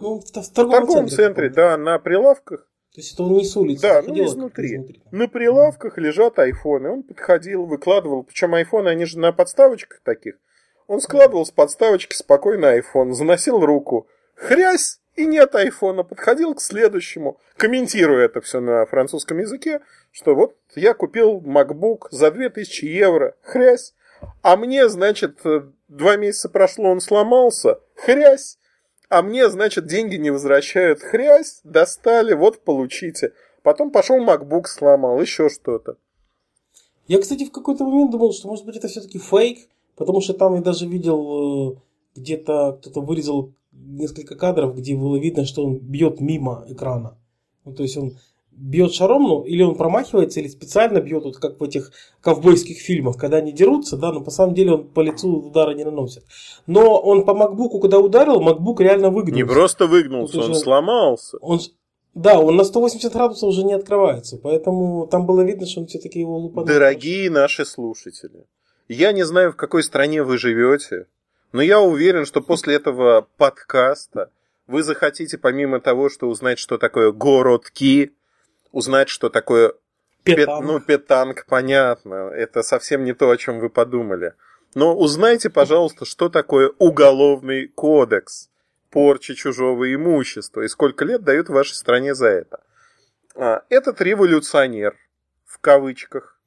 B: ну, в, в торговом, торговом центре,
A: центре да, на прилавках
B: то есть это он не с улицы
A: Да, ну изнутри. изнутри. На прилавках лежат айфоны. Он подходил, выкладывал. Причем айфоны, они же на подставочках таких. Он складывал с подставочки спокойно айфон, заносил руку. Хрясь! И нет айфона. Подходил к следующему, комментируя это все на французском языке, что вот я купил MacBook за 2000 евро. Хрясь! А мне, значит, два месяца прошло, он сломался. Хрясь. А мне, значит, деньги не возвращают. Хрясь, достали, вот получите. Потом пошел MacBook сломал, еще что-то.
B: Я, кстати, в какой-то момент думал, что, может быть, это все-таки фейк, потому что там я даже видел, э, где-то кто-то вырезал несколько кадров, где было видно, что он бьет мимо экрана. Ну, то есть он бьет шаром, ну, или он промахивается, или специально бьет, вот как в этих ковбойских фильмах, когда они дерутся, да, но по самом деле он по лицу удара не наносит. Но он по макбуку, когда ударил, макбук реально выгнулся.
A: Не просто выгнулся, вот он уже, сломался.
B: Он, да, он на 180 градусов уже не открывается, поэтому там было видно, что он все-таки его лупанул.
A: Дорогие наши слушатели, я не знаю, в какой стране вы живете, но я уверен, что после этого подкаста вы захотите, помимо того, что узнать, что такое городки, узнать, что такое
B: петанг.
A: Пет, ну, петанг, понятно. Это совсем не то, о чем вы подумали. Но узнайте, пожалуйста, что такое уголовный кодекс порчи чужого имущества и сколько лет дают вашей стране за это. А, этот революционер, в кавычках,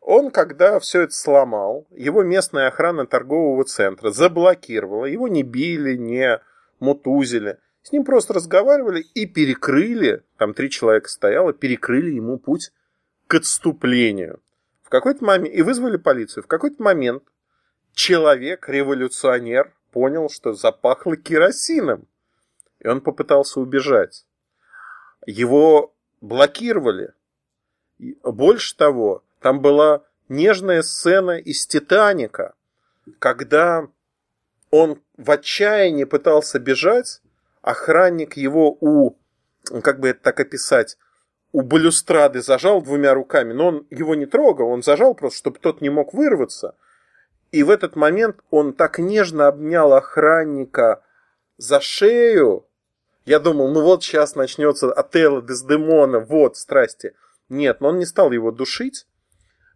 A: он, когда все это сломал, его местная охрана торгового центра заблокировала, его не били, не мутузили. С ним просто разговаривали и перекрыли, там три человека стояло, перекрыли ему путь к отступлению. В какой-то момент, и вызвали полицию. В какой-то момент человек, революционер, понял, что запахло керосином. И он попытался убежать. Его блокировали. Больше того, там была нежная сцена из «Титаника», когда он в отчаянии пытался бежать, охранник его у, как бы это так описать, у балюстрады зажал двумя руками, но он его не трогал, он зажал просто, чтобы тот не мог вырваться. И в этот момент он так нежно обнял охранника за шею. Я думал, ну вот сейчас начнется Отелло Дездемона, вот страсти. Нет, но он не стал его душить.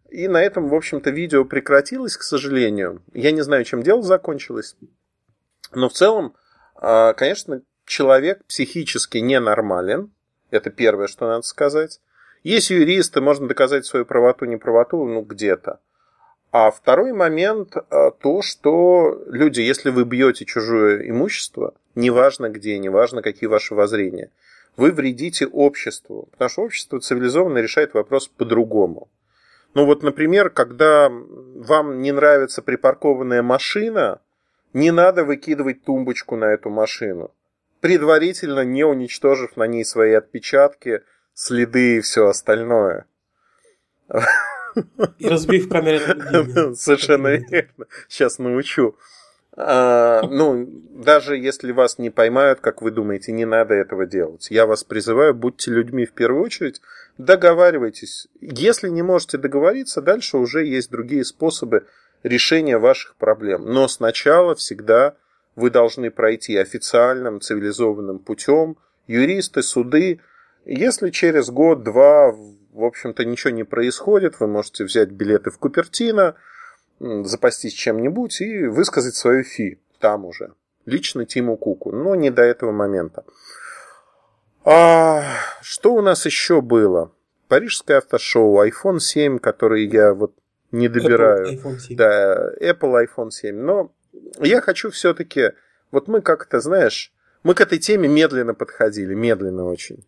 A: И на этом, в общем-то, видео прекратилось, к сожалению. Я не знаю, чем дело закончилось. Но в целом, а, конечно, человек психически ненормален. Это первое, что надо сказать. Есть юристы, можно доказать свою правоту, неправоту, ну, где-то. А второй момент а, то, что люди, если вы бьете чужое имущество, неважно где, неважно какие ваши воззрения, вы вредите обществу, потому что общество цивилизованно решает вопрос по-другому. Ну вот, например, когда вам не нравится припаркованная машина, не надо выкидывать тумбочку на эту машину, предварительно не уничтожив на ней свои отпечатки, следы и все остальное.
B: И разбив камеры
A: Совершенно верно. Сейчас научу. А, ну, даже если вас не поймают, как вы думаете, не надо этого делать. Я вас призываю, будьте людьми в первую очередь, договаривайтесь. Если не можете договориться, дальше уже есть другие способы решения ваших проблем. Но сначала всегда вы должны пройти официальным, цивилизованным путем, юристы, суды. Если через год-два, в общем-то, ничего не происходит, вы можете взять билеты в Купертино – запастись чем-нибудь и высказать свою фи там уже. Лично Тиму Куку, но не до этого момента. А, что у нас еще было? Парижское автошоу, iPhone 7, который я вот не добираю.
B: Apple iPhone 7.
A: Да, Apple iPhone 7. Но я хочу все-таки, вот мы как-то, знаешь, мы к этой теме медленно подходили, медленно очень.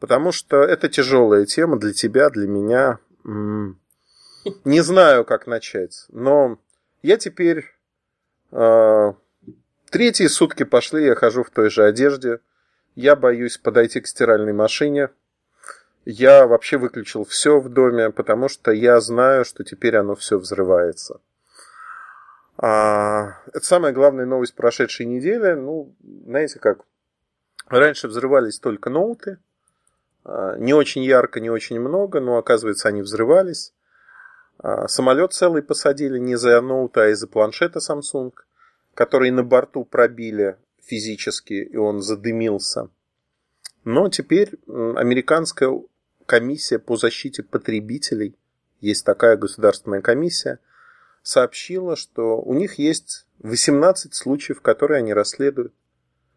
A: Потому что это тяжелая тема для тебя, для меня. Не знаю, как начать, но я теперь... Э, третьи сутки пошли, я хожу в той же одежде. Я боюсь подойти к стиральной машине. Я вообще выключил все в доме, потому что я знаю, что теперь оно все взрывается. А, это самая главная новость прошедшей недели. Ну, знаете как, раньше взрывались только ноуты. А, не очень ярко, не очень много, но оказывается они взрывались. А, самолет целый посадили не за ноута, а из-за планшета Samsung, который на борту пробили физически, и он задымился. Но теперь американская комиссия по защите потребителей, есть такая государственная комиссия, сообщила, что у них есть 18 случаев, которые они расследуют.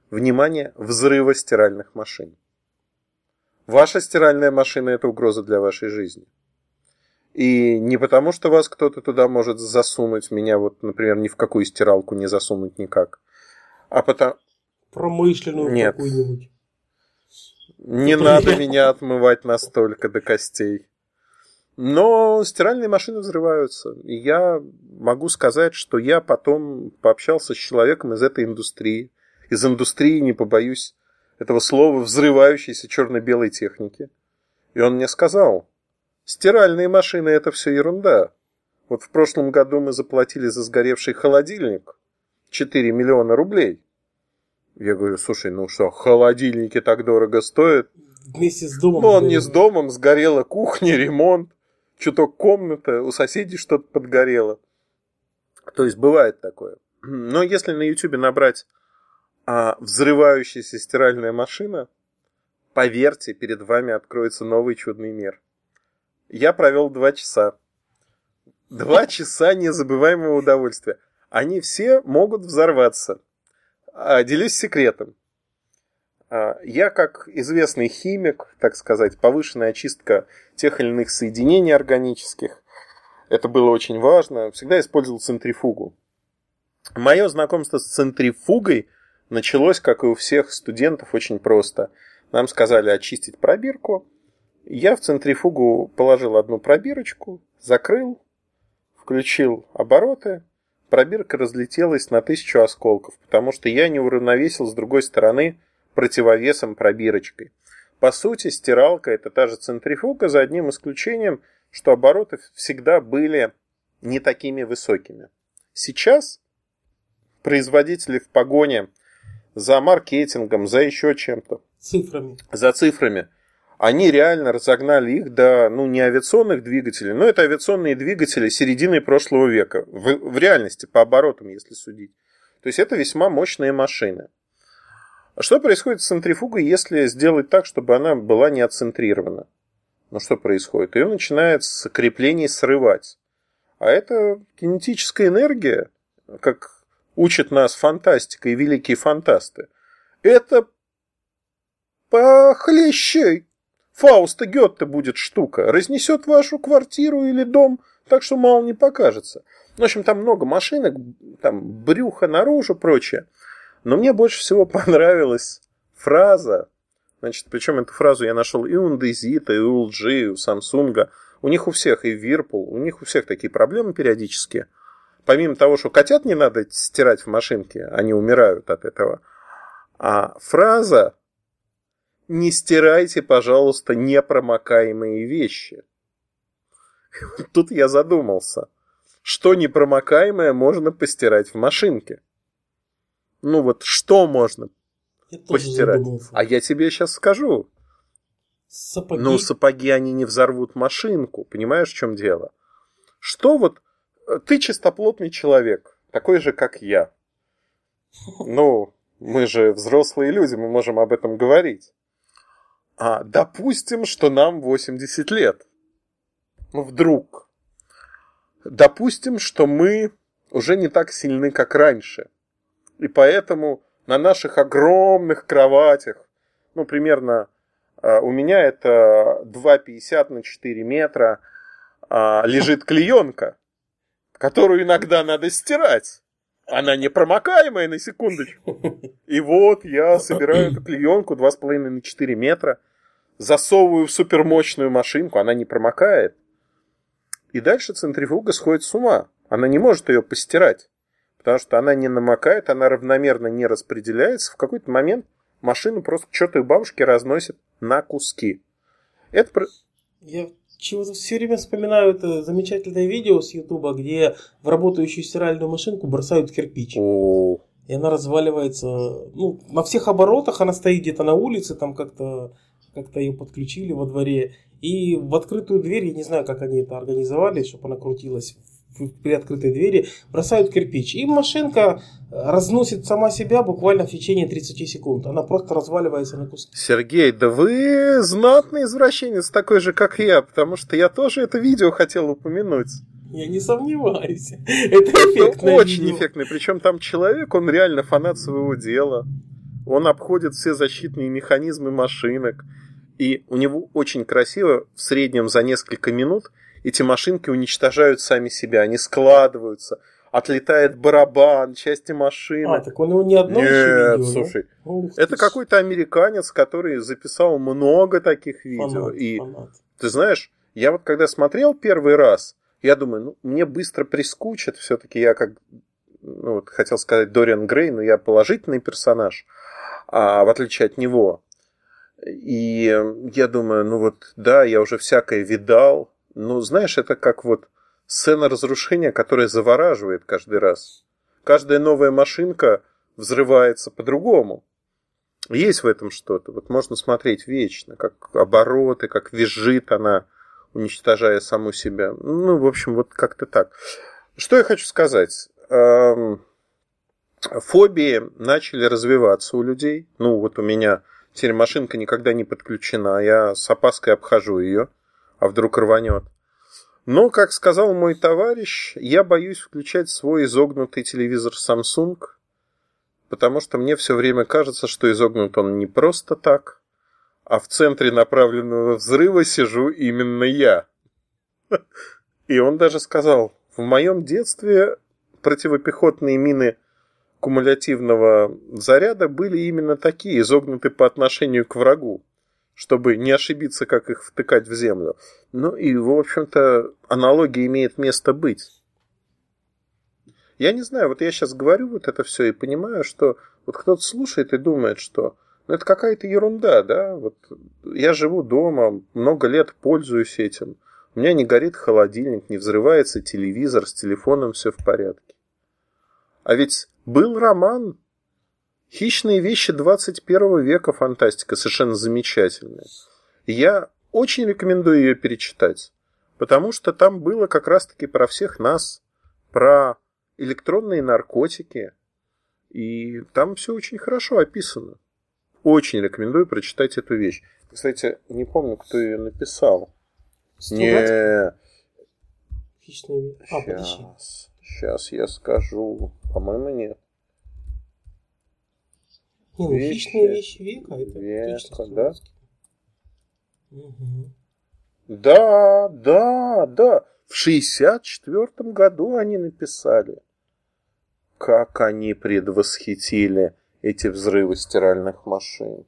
A: Внимание, взрыва стиральных машин. Ваша стиральная машина – это угроза для вашей жизни – И не потому, что вас кто-то туда может засунуть, меня вот, например, ни в какую стиралку не засунуть никак, а потому...
B: Промышленную
A: Нет.
B: какую-нибудь.
A: Не надо меня отмывать настолько до костей. Но стиральные машины взрываются. И я могу сказать, что я потом пообщался с человеком из этой индустрии. Из индустрии, не побоюсь этого слова, взрывающейся черно-белой техники. И он мне сказал, стиральные машины это все ерунда. Вот в прошлом году мы заплатили за сгоревший холодильник 4 миллиона рублей. Я говорю, слушай, ну что, холодильники так дорого стоят?
B: Вместе с домом.
A: Ну, он не с домом, сгорела кухня, ремонт, чуток комната, у соседей что-то подгорело. То есть бывает такое. Но если на YouTube набрать а, взрывающаяся стиральная машина, поверьте, перед вами откроется новый чудный мир. Я провел два часа. Два часа незабываемого удовольствия. Они все могут взорваться. А, делюсь секретом. А, Я, как известный химик, так сказать, повышенная очистка тех или иных соединений органических, это было очень важно, всегда использовал центрифугу. Мое знакомство с центрифугой началось, как и у всех студентов, очень просто. Нам сказали очистить пробирку. Я в центрифугу положил одну пробирочку, закрыл, включил обороты, пробирка разлетелась на тысячу осколков, потому что я не уравновесил с другой стороны противовесом пробирочкой. По сути, стиралка это та же центрифуга, за одним исключением, что обороты всегда были не такими высокими. Сейчас производители в погоне за маркетингом, за еще чем-то,
B: Цифрами.
A: за цифрами, они реально разогнали их до, ну, не авиационных двигателей, но это авиационные двигатели середины прошлого века. В, в реальности, по оборотам, если судить. То есть это весьма мощные машины. Что происходит с центрифугой, если сделать так, чтобы она была не отцентрирована? Ну что происходит? Ее начинает с креплений срывать. А это кинетическая энергия, как учат нас фантастика и великие фантасты. Это похлеще Фауста Гетте будет штука. Разнесет вашу квартиру или дом, так что мало не покажется. В общем, там много машинок, там брюхо наружу, прочее. Но мне больше всего понравилась фраза, значит, причем эту фразу я нашел и у Индезита, и у LG, и у Samsung. У них у всех, и Whirlpool, у них у всех такие проблемы периодически. Помимо того, что котят не надо стирать в машинке, они умирают от этого. А фраза «Не стирайте, пожалуйста, непромокаемые вещи». Тут я задумался, что непромокаемое можно постирать в машинке. Ну вот что можно
B: Я
A: постирать? А я тебе сейчас скажу.
B: Сапоги.
A: Ну, сапоги, они не взорвут машинку. Понимаешь, в чем дело? Что вот... э, Ты чистоплотный человек, такой же, как я. Ну, мы же взрослые люди, мы можем об этом говорить. А допустим, что нам 80 лет. Ну, вдруг. Допустим, что мы уже не так сильны, как раньше. И поэтому на наших огромных кроватях, ну, примерно а, у меня это 2,50 на 4 метра, а, лежит клеенка, которую иногда надо стирать. Она непромокаемая, на секундочку. И вот я собираю эту клеенку 2,5 на 4 метра, засовываю в супермощную машинку, она не промокает. И дальше центрифуга сходит с ума. Она не может ее постирать, потому что она не намокает, она равномерно не распределяется. В какой-то момент машину просто к чертовой бабушке разносит на куски. Это про-
B: Я чего-то все время вспоминаю это замечательное видео с Ютуба, где в работающую стиральную машинку бросают кирпич.
A: О,
B: И она разваливается, ну, на всех оборотах она стоит где-то на улице, там как-то как-то ее подключили во дворе. И в открытую дверь, я не знаю, как они это организовали, чтобы она крутилась в- при открытой двери, бросают кирпич. И машинка разносит сама себя буквально в течение 30 секунд. Она просто разваливается на куски.
A: Сергей, да вы знатный извращенец, такой же, как я, потому что я тоже это видео хотел упомянуть.
B: Я не сомневаюсь. Это
A: Это
B: эффектное
A: очень
B: видео.
A: эффектный. Причем там человек, он реально фанат своего дела. Он обходит все защитные механизмы машинок. И у него очень красиво в среднем за несколько минут эти машинки уничтожают сами себя, они складываются, отлетает барабан, части машины.
B: А, так он его не одно
A: Нет,
B: еще видео,
A: слушай,
B: да? Ух
A: это какой-то американец, который записал много таких видео.
B: фанат,
A: и
B: фанат.
A: ты знаешь, я вот когда смотрел первый раз, я думаю, ну, мне быстро прискучит, все-таки я как, ну, вот, хотел сказать Дориан Грей, но я положительный персонаж, а в отличие от него. И я думаю, ну вот, да, я уже всякое видал, но знаешь, это как вот сцена разрушения, которая завораживает каждый раз. Каждая новая машинка взрывается по-другому. Есть в этом что-то. Вот можно смотреть вечно, как обороты, как визжит она, уничтожая саму себя. Ну, в общем, вот как-то так. Что я хочу сказать? Эм, Фобии начали развиваться у людей. Ну, вот у меня теперь машинка никогда не подключена. Я с опаской обхожу ее, а вдруг рванет. Но, как сказал мой товарищ, я боюсь включать свой изогнутый телевизор Samsung, потому что мне все время кажется, что изогнут он не просто так, а в центре направленного взрыва сижу именно я. И он даже сказал, в моем детстве противопехотные мины кумулятивного заряда были именно такие, изогнуты по отношению к врагу, чтобы не ошибиться, как их втыкать в землю. Ну и, в общем-то, аналогия имеет место быть. Я не знаю, вот я сейчас говорю вот это все и понимаю, что вот кто-то слушает и думает, что ну, это какая-то ерунда, да, вот я живу дома, много лет пользуюсь этим, у меня не горит холодильник, не взрывается телевизор, с телефоном все в порядке. А ведь был роман «Хищные вещи 21 века» фантастика, совершенно замечательная. Я очень рекомендую ее перечитать, потому что там было как раз-таки про всех нас, про электронные наркотики, и там все очень хорошо описано. Очень рекомендую прочитать эту вещь. Кстати, не помню, кто ее написал. Не,
B: Хищные А,
A: сейчас, сейчас я скажу. По-моему, нет.
B: Не, ну
A: Вещи.
B: хищные вещи века, это
A: Века, да?
B: Мгм.
A: Да, да, да. В 64 году они написали. Как они предвосхитили эти взрывы стиральных машин.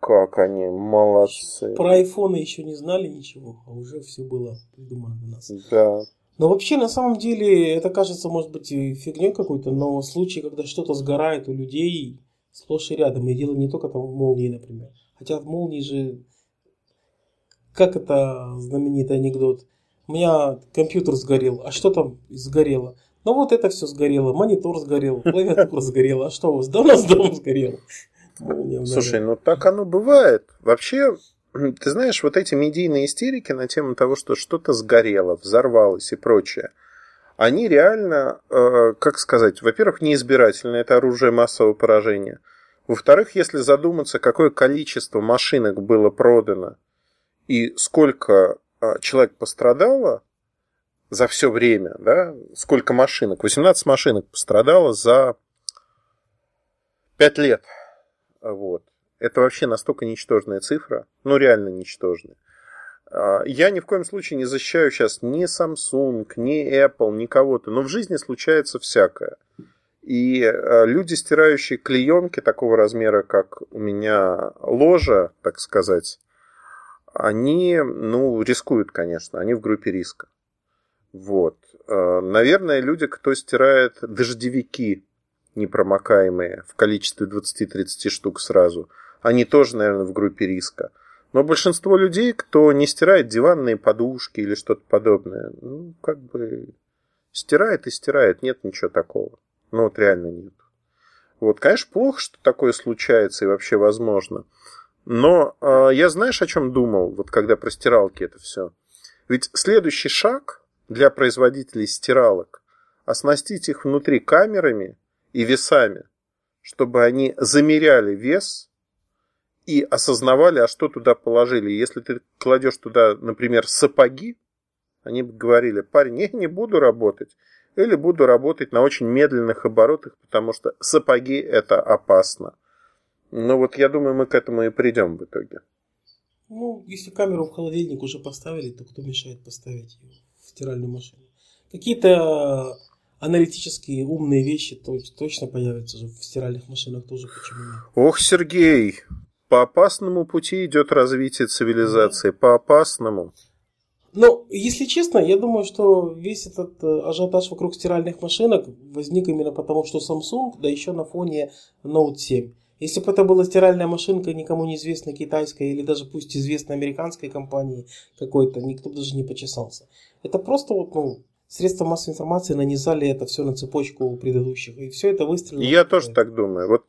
A: Как они молодцы.
B: Про айфоны еще не знали ничего, а уже все было придумано для нас.
A: Да.
B: Но вообще, на самом деле, это кажется, может быть, и фигней какой-то, но случаи, когда что-то сгорает у людей, сплошь и рядом. И дело не только там в молнии, например. Хотя в молнии же... Как это знаменитый анекдот? У меня компьютер сгорел, а что там сгорело? Ну вот это все сгорело, монитор сгорел, клавиатура сгорела, а что у вас? Да у нас дом сгорел.
A: Слушай, ну так оно бывает. Вообще, ты знаешь, вот эти медийные истерики на тему того, что что-то сгорело, взорвалось и прочее, они реально, э, как сказать, во-первых, неизбирательно, это оружие массового поражения. Во-вторых, если задуматься, какое количество машинок было продано и сколько э, человек пострадало за все время, да, сколько машинок, 18 машинок пострадало за 5 лет. Вот. Это вообще настолько ничтожная цифра, ну реально ничтожная. А, Я ни в коем случае не защищаю сейчас ни Samsung, ни Apple, ни кого-то, но в жизни случается всякое. И а, люди, стирающие клеенки такого размера, как у меня ложа, так сказать, они, ну, рискуют, конечно, они в группе риска. Вот. А, Наверное, люди, кто стирает дождевики непромокаемые в количестве 20-30 штук сразу, они тоже, наверное, в группе риска. Но большинство людей, кто не стирает диванные подушки или что-то подобное, ну, как бы стирает и стирает, нет ничего такого. Ну, вот реально нет. Вот, конечно, плохо, что такое случается и вообще возможно. Но э, я знаешь, о чем думал, вот когда про стиралки это все? Ведь следующий шаг для производителей стиралок оснастить их внутри камерами и весами, чтобы они замеряли вес и осознавали, а что туда положили. Если ты кладешь туда, например, сапоги, они бы говорили, парень, я не буду работать. Или буду работать на очень медленных оборотах, потому что сапоги это опасно. Ну вот я думаю, мы к этому и придем в итоге.
B: Ну, если камеру в холодильник уже поставили, то кто мешает поставить ее в стиральную машину? Какие-то аналитические умные вещи точно появятся же в стиральных машинах тоже, почему нет?
A: Ох, Сергей, по опасному пути идет развитие цивилизации, по опасному.
B: Ну, если честно, я думаю, что весь этот э, ажиотаж вокруг стиральных машинок возник именно потому, что Samsung, да еще на фоне Note 7. Если бы это была стиральная машинка никому неизвестной китайской или даже пусть известной американской компании какой-то, никто бы даже не почесался. Это просто вот, ну, средства массовой информации нанизали это все на цепочку предыдущих. И все это выстрелило.
A: Я тоже так думаю. Вот,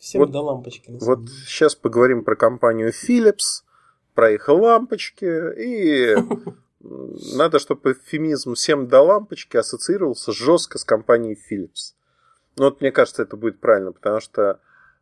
B: Всем вот, до лампочки.
A: Вот сейчас поговорим про компанию Philips про их лампочки, и надо, чтобы эвфемизм «всем до лампочки» ассоциировался жестко с компанией Philips. Ну, вот мне кажется, это будет правильно, потому что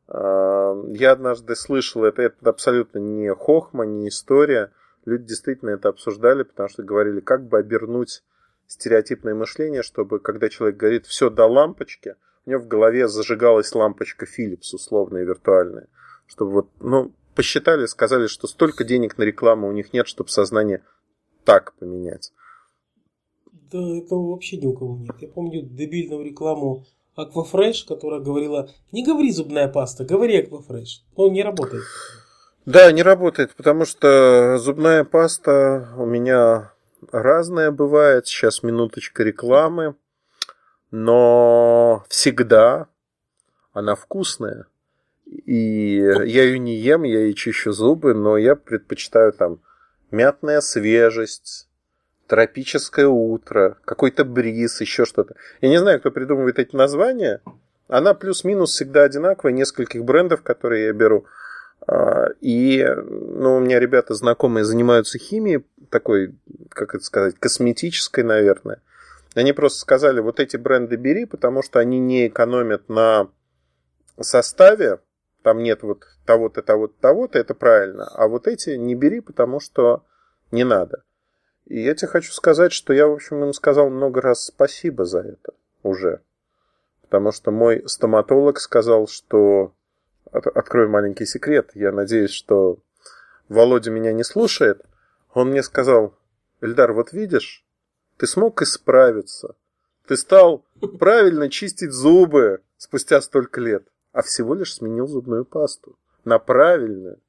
A: э, я однажды слышал, это, это абсолютно не хохма, не история. Люди действительно это обсуждали, потому что говорили, как бы обернуть стереотипное мышление, чтобы когда человек говорит «все до лампочки», него в голове зажигалась лампочка Philips, условная, виртуальная. Чтобы вот, ну, посчитали, сказали, что столько денег на рекламу у них нет, чтобы сознание так поменять.
B: Да, этого вообще ни у кого нет. Я помню дебильную рекламу Аквафреш, которая говорила, не говори зубная паста, говори Аквафреш. Он не работает.
A: Да, не работает, потому что зубная паста у меня разная бывает. Сейчас минуточка рекламы. Но всегда она вкусная. И я ее не ем, я ей чищу зубы, но я предпочитаю там мятная свежесть, тропическое утро, какой-то бриз, еще что-то. Я не знаю, кто придумывает эти названия. Она плюс-минус всегда одинаковая, нескольких брендов, которые я беру. А, и ну, у меня ребята знакомые занимаются химией, такой, как это сказать, косметической, наверное. Они просто сказали, вот эти бренды бери, потому что они не экономят на составе, там нет вот того-то, того-то, того-то, это правильно. А вот эти не бери, потому что не надо. И я тебе хочу сказать, что я, в общем, им сказал много раз спасибо за это уже. Потому что мой стоматолог сказал, что... Открою маленький секрет. Я надеюсь, что Володя меня не слушает. Он мне сказал, Эльдар, вот видишь, ты смог исправиться. Ты стал правильно чистить зубы спустя столько лет а всего лишь сменил зубную пасту на правильную,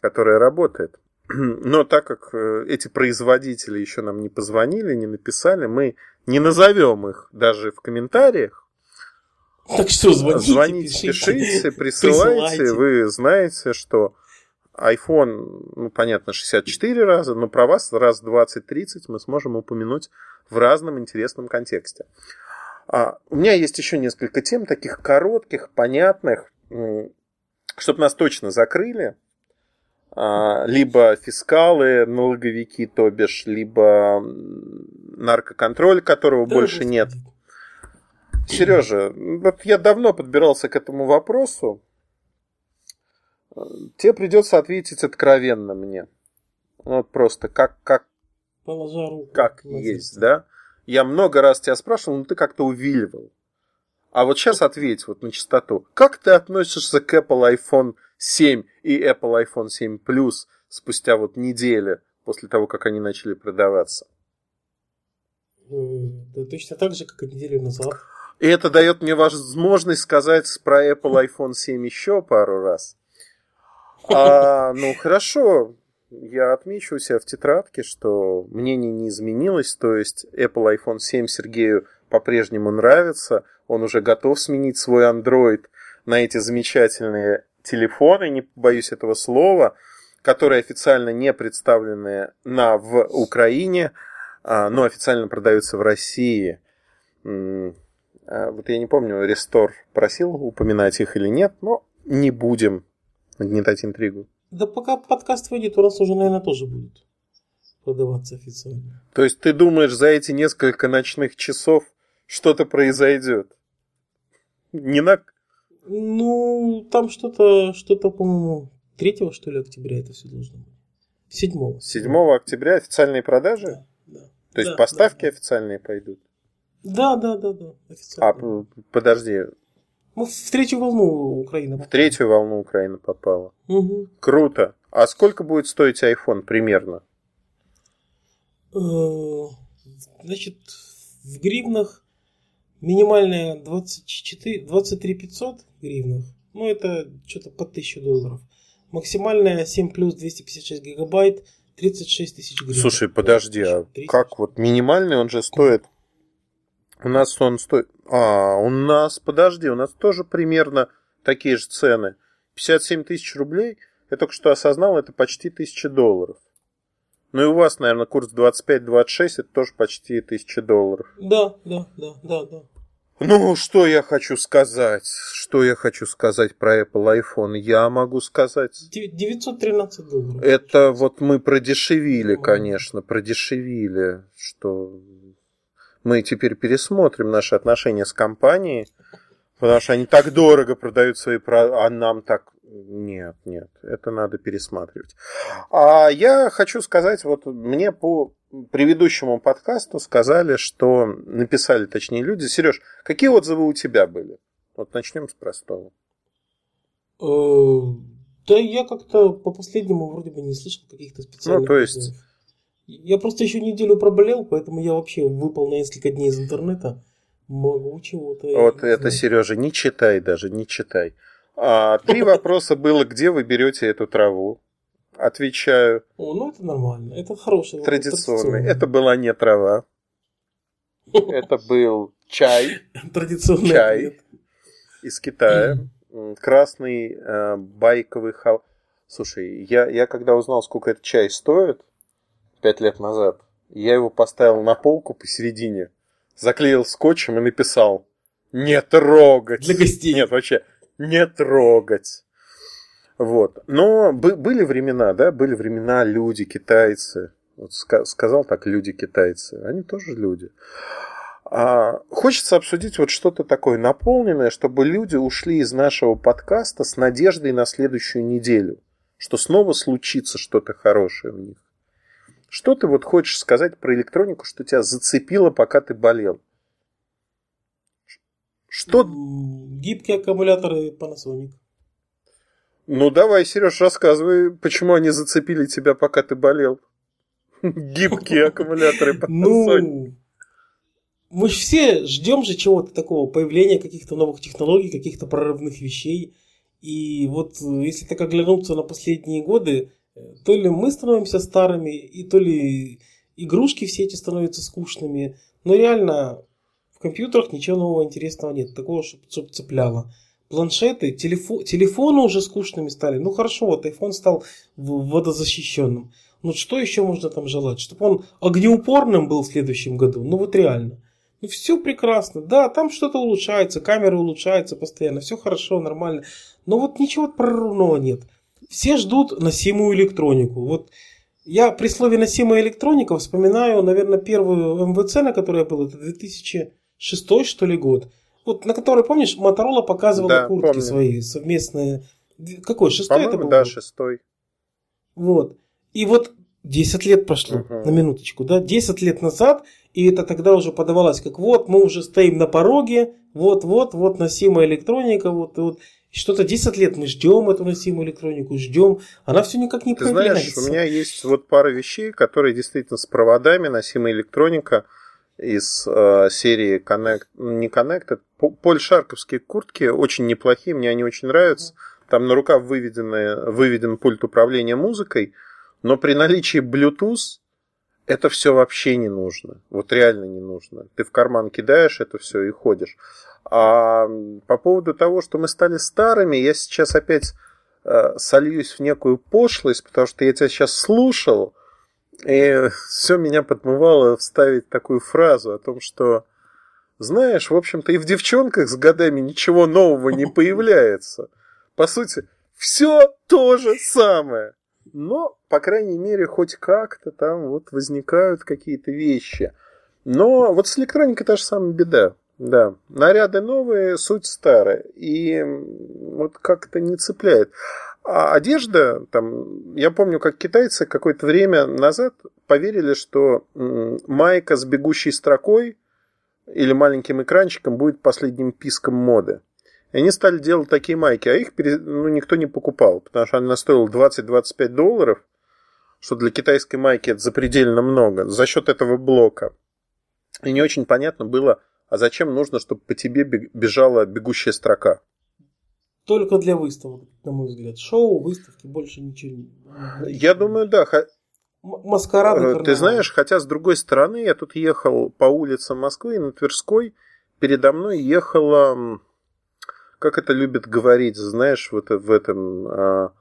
A: которая работает. Но так как э, эти производители еще нам не позвонили, не написали, мы не назовем их даже в комментариях.
B: Так что звоните,
A: звоните пишите, пишите присылайте. присылайте. Вы знаете, что iPhone, ну, понятно, 64 раза, но про вас раз 20-30 мы сможем упомянуть в разном интересном контексте. А, у меня есть еще несколько тем, таких коротких, понятных, чтобы нас точно закрыли. А, либо фискалы, налоговики, то бишь, либо наркоконтроль, которого да, больше нет. Сережа, вот я давно подбирался к этому вопросу. Тебе придется ответить откровенно мне. Вот просто как, как,
B: Положа руку
A: как есть, да? Я много раз тебя спрашивал, но ты как-то увиливал. А вот сейчас ответь вот на чистоту. Как ты относишься к Apple iPhone 7 и Apple iPhone 7 Plus спустя вот неделю после того, как они начали продаваться?
B: Да точно так же, как и неделю назад.
A: И это дает мне возможность сказать про Apple iPhone 7 еще пару раз. А, ну хорошо, я отмечу у себя в тетрадке, что мнение не изменилось, то есть Apple iPhone 7 Сергею по-прежнему нравится, он уже готов сменить свой Android на эти замечательные телефоны, не боюсь этого слова, которые официально не представлены на, в Украине, а, но официально продаются в России. А, вот я не помню, Рестор просил упоминать их или нет, но не будем нагнетать интригу.
B: Да пока подкаст выйдет, у нас уже, наверное, тоже будет продаваться официально.
A: То есть ты думаешь, за эти несколько ночных часов что-то произойдет? Не на...
B: Ну, там что-то, что-то, по-моему, 3 что ли октября это все должно быть. 7
A: 7 октября официальные продажи? Да. да. То есть да, поставки да, официальные пойдут?
B: Да, да, да, да.
A: Официально. А подожди,
B: Мы в третью волну Украины.
A: В третью волну Украина попала.
B: Угу.
A: Круто. А сколько будет стоить iPhone примерно?
B: Э, значит, в гривнах минимальная 24, 23 500 гривнах. Ну, это что-то по 1000 долларов. Максимальная 7 плюс 256 гигабайт 36 тысяч гривен.
A: Слушай, подожди, а
B: 30.
A: как вот минимальный он же стоит? У нас он стоит... А, у нас, подожди, у нас тоже примерно такие же цены. 57 тысяч рублей, я только что осознал, это почти 1000 долларов. Ну и у вас, наверное, курс 25-26, это тоже почти 1000 долларов.
B: Да, да, да, да, да.
A: Ну, что я хочу сказать? Что я хочу сказать про Apple iPhone? Я могу сказать...
B: Дев- 913 долларов.
A: Это вот мы продешевили, конечно, продешевили, что мы теперь пересмотрим наши отношения с компанией, потому что они так дорого продают свои про, а нам так нет, нет, это надо пересматривать. А я хочу сказать, вот мне по предыдущему подкасту сказали, что написали, точнее, люди. Сереж, какие отзывы у тебя были? Вот начнем с простого.
B: Э, Да я как-то по последнему вроде бы не слышал каких-то специальных.
A: Ну, то есть-
B: отзывов. Я просто еще неделю проболел, поэтому я вообще выпал на несколько дней из интернета. Могу чего-то.
A: Вот это,
B: знаю.
A: Сережа, не читай даже, не читай. А, три вопроса было, где вы берете эту траву? Отвечаю,
B: О, ну это нормально. Это хороший вопрос,
A: традиционный. Это была не трава. Это был чай
B: Традиционный
A: чай.
B: ответ.
A: из Китая. Красный э, байковый хал. Слушай, я, я когда узнал, сколько этот чай стоит, пять лет назад, я его поставил на полку посередине, заклеил скотчем и написал «Не трогать!»
B: Для гостей.
A: Нет, вообще, не трогать. Вот. Но бы- были времена, да, были времена люди, китайцы. Вот ска- сказал так люди-китайцы. Они тоже люди. А, хочется обсудить вот что-то такое наполненное, чтобы люди ушли из нашего подкаста с надеждой на следующую неделю, что снова случится что-то хорошее у них. Что ты вот хочешь сказать про электронику, что тебя зацепило, пока ты болел? Что
B: Гибкие аккумуляторы Panasonic.
A: Ну давай, Сереж, рассказывай, почему они зацепили тебя, пока ты болел. Гибкие аккумуляторы Panasonic.
B: Ну, мы же все ждем же чего-то такого, появления каких-то новых технологий, каких-то прорывных вещей. И вот э, если так оглянуться на последние годы, то ли мы становимся старыми, и то ли игрушки все эти становятся скучными. Но реально в компьютерах ничего нового интересного нет, такого, чтобы цепляло. Планшеты, телефо- телефоны уже скучными стали. Ну хорошо, вот iPhone стал водозащищенным. Ну что еще можно там желать? Чтобы он огнеупорным был в следующем году. Ну вот реально. Ну все прекрасно. Да, там что-то улучшается, камера улучшается постоянно, все хорошо, нормально. Но вот ничего прорывного нет. Все ждут носимую электронику. Вот я при слове носимая электроника вспоминаю, наверное, первую МВЦ, на которой я был, это 2006 что ли год. Вот на которой, помнишь, Моторола показывала
A: Да,
B: куртки
A: помню.
B: свои совместные. Какой? Шестой это был?
A: да, шестой.
B: Вот. И вот 10 лет прошло,
A: Мгм.
B: на минуточку, да, 10 лет назад, и это тогда уже подавалось как вот, мы уже стоим на пороге, вот-вот, вот носимая электроника, вот, вот. И Что-то 10 лет мы ждем эту носимую электронику, ждем, она все никак не
A: Ты знаешь,
B: появляется.
A: у меня есть вот пара вещей, которые действительно с проводами, носимая электроника из э, серии Connect, не Connected, польшарковские куртки, очень неплохие, мне они очень нравятся. Там на рукав выведены, выведен пульт управления музыкой, но при наличии Bluetooth это все вообще не нужно. Вот реально не нужно. Ты в карман кидаешь это все и ходишь. А по поводу того, что мы стали старыми, я сейчас опять э, сольюсь в некую пошлость, потому что я тебя сейчас слушал, и все меня подмывало вставить такую фразу о том, что, знаешь, в общем-то, и в девчонках с годами ничего нового не появляется. По сути, все то же самое. Но, по крайней мере, хоть как-то там вот возникают какие-то вещи. Но вот с электроникой та же самая беда. Да, наряды новые, суть старая. И вот как-то не цепляет. А одежда, там, я помню, как китайцы какое-то время назад поверили, что майка с бегущей строкой или маленьким экранчиком будет последним писком моды. И они стали делать такие майки, а их ну, никто не покупал, потому что она стоила 20-25 долларов, что для китайской майки это запредельно много, за счет этого блока. И не очень понятно было, а зачем нужно, чтобы по тебе бежала бегущая строка.
B: Только для выставок, на мой взгляд. Шоу, выставки, больше ничего
A: не... Я думаю, да.
B: Маскарады.
A: Э, ты знаешь, хотя с другой стороны, я тут ехал по улицам Москвы, и на Тверской передо мной ехала, как это любят говорить, знаешь, вот в этом а,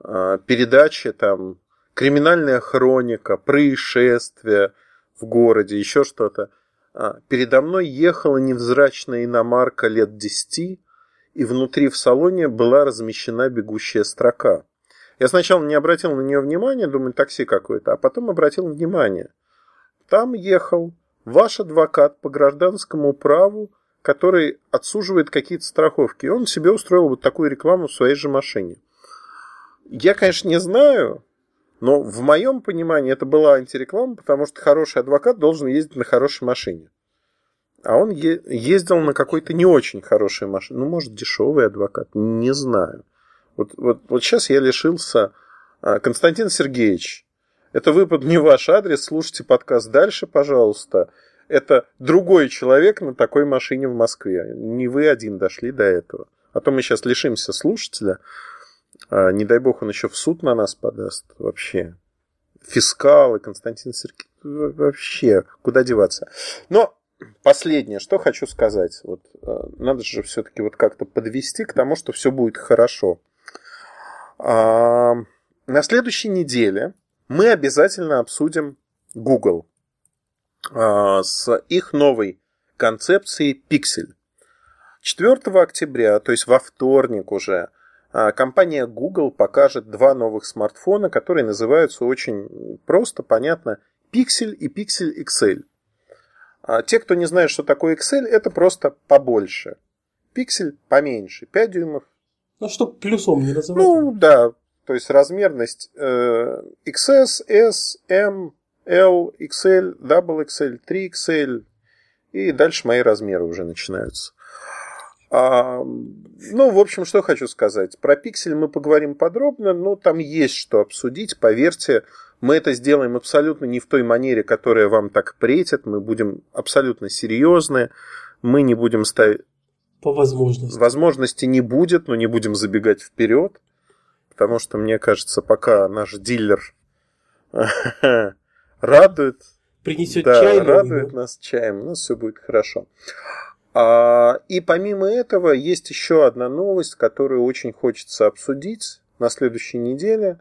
A: а, передаче там криминальная хроника, происшествия в городе, еще что-то. А, передо мной ехала невзрачная иномарка лет десяти, и внутри в салоне была размещена бегущая строка. Я сначала не обратил на нее внимания, думаю, такси какое-то, а потом обратил внимание. Там ехал ваш адвокат по гражданскому праву, который отсуживает какие-то страховки. Он себе устроил вот такую рекламу в своей же машине. Я, конечно, не знаю, но в моем понимании это была антиреклама, потому что хороший адвокат должен ездить на хорошей машине. А он ездил на какой-то не очень хорошей машине. Ну, может, дешевый адвокат, не знаю. Вот, вот, вот сейчас я лишился... А, Константин Сергеевич, это выпад не ваш адрес, слушайте подкаст дальше, пожалуйста. Это другой человек на такой машине в Москве. Не вы один дошли до этого. А то мы сейчас лишимся слушателя. А, не дай бог, он еще в суд на нас подаст. Вообще. Фискалы, Константин Сергеевич. Вообще, куда деваться. Но последнее, что хочу сказать. Вот, а, надо же все-таки вот как-то подвести к тому, что все будет хорошо. А, на следующей неделе мы обязательно обсудим Google с их новой концепцией Pixel. 4 октября, то есть во вторник уже, а, компания Google покажет два новых смартфона, которые называются очень просто, понятно, Pixel и Pixel XL. А те, кто не знает, что такое XL, это просто побольше. Pixel поменьше, 5 дюймов.
B: Ну, чтобы плюсом не называть.
A: Ну, да, то есть размерность э, XS, S, M, L, XL, Double XL, 3XL и дальше мои размеры уже начинаются. А, ну, в общем, что хочу сказать. Про пиксель мы поговорим подробно, но там есть что обсудить, поверьте. Мы это сделаем абсолютно не в той манере, которая вам так претит. Мы будем абсолютно серьезны. Мы не будем ставить...
B: По возможности.
A: Возможности не будет, но не будем забегать вперед. Потому что, мне кажется, пока наш дилер радует...
B: Принесет да, чай.
A: радует нас чаем, у нас все будет хорошо. А, и помимо этого есть еще одна новость, которую очень хочется обсудить на следующей неделе.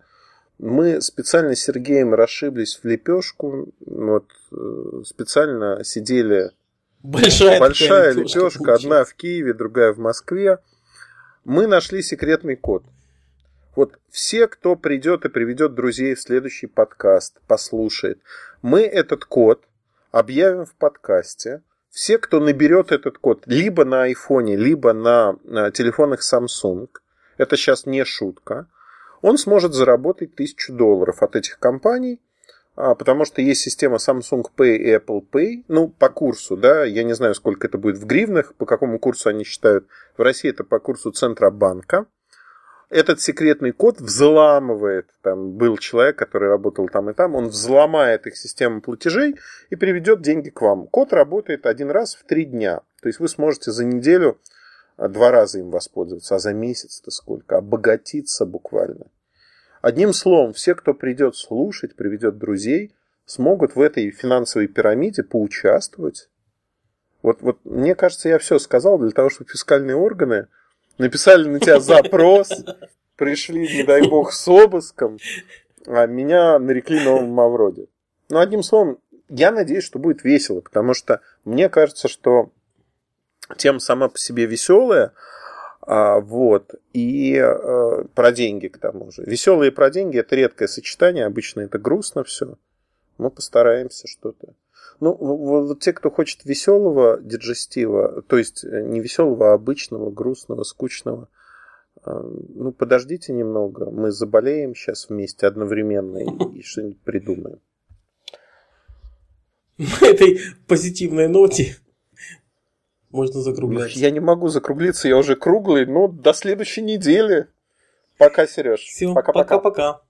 A: Мы специально с Сергеем расшиблись в лепешку. Вот, э, специально сидели.
B: Большая,
A: большая лепешка, лепешка одна в Киеве, другая в Москве. Мы нашли секретный код. Вот все, кто придет и приведет друзей в следующий подкаст, послушает, мы этот код объявим в подкасте. Все, кто наберет этот код либо на айфоне, либо на, на телефонах Samsung, это сейчас не шутка, он сможет заработать 1000 долларов от этих компаний, а, потому что есть система Samsung Pay и Apple Pay, ну, по курсу, да, я не знаю, сколько это будет в гривнах, по какому курсу они считают. В России это по курсу Центробанка этот секретный код взламывает, там был человек, который работал там и там, он взломает их систему платежей и приведет деньги к вам. Код работает один раз в три дня. То есть вы сможете за неделю а, два раза им воспользоваться, а за месяц-то сколько? Обогатиться буквально. Одним словом, все, кто придет слушать, приведет друзей, смогут в этой финансовой пирамиде поучаствовать. Вот, вот мне кажется, я все сказал для того, чтобы фискальные органы написали на тебя запрос, пришли, не дай бог, с обыском, а меня нарекли новым Мавроди. Ну, одним словом, я надеюсь, что будет весело, потому что мне кажется, что тема сама по себе веселая, а, вот, и а, про деньги к тому же. Веселые про деньги это редкое сочетание, обычно это грустно все. Мы постараемся что-то. Ну, вот те, кто хочет веселого диджестива, то есть э, не веселого, а обычного, грустного, скучного, э, ну, подождите немного, мы заболеем сейчас вместе одновременно и, и что-нибудь придумаем.
B: На этой позитивной ноте можно закругляться.
A: Я не могу закруглиться, я уже круглый. Ну, до следующей недели. Пока, Сереж.
B: Все,
A: Пока-пока.
B: пока-пока.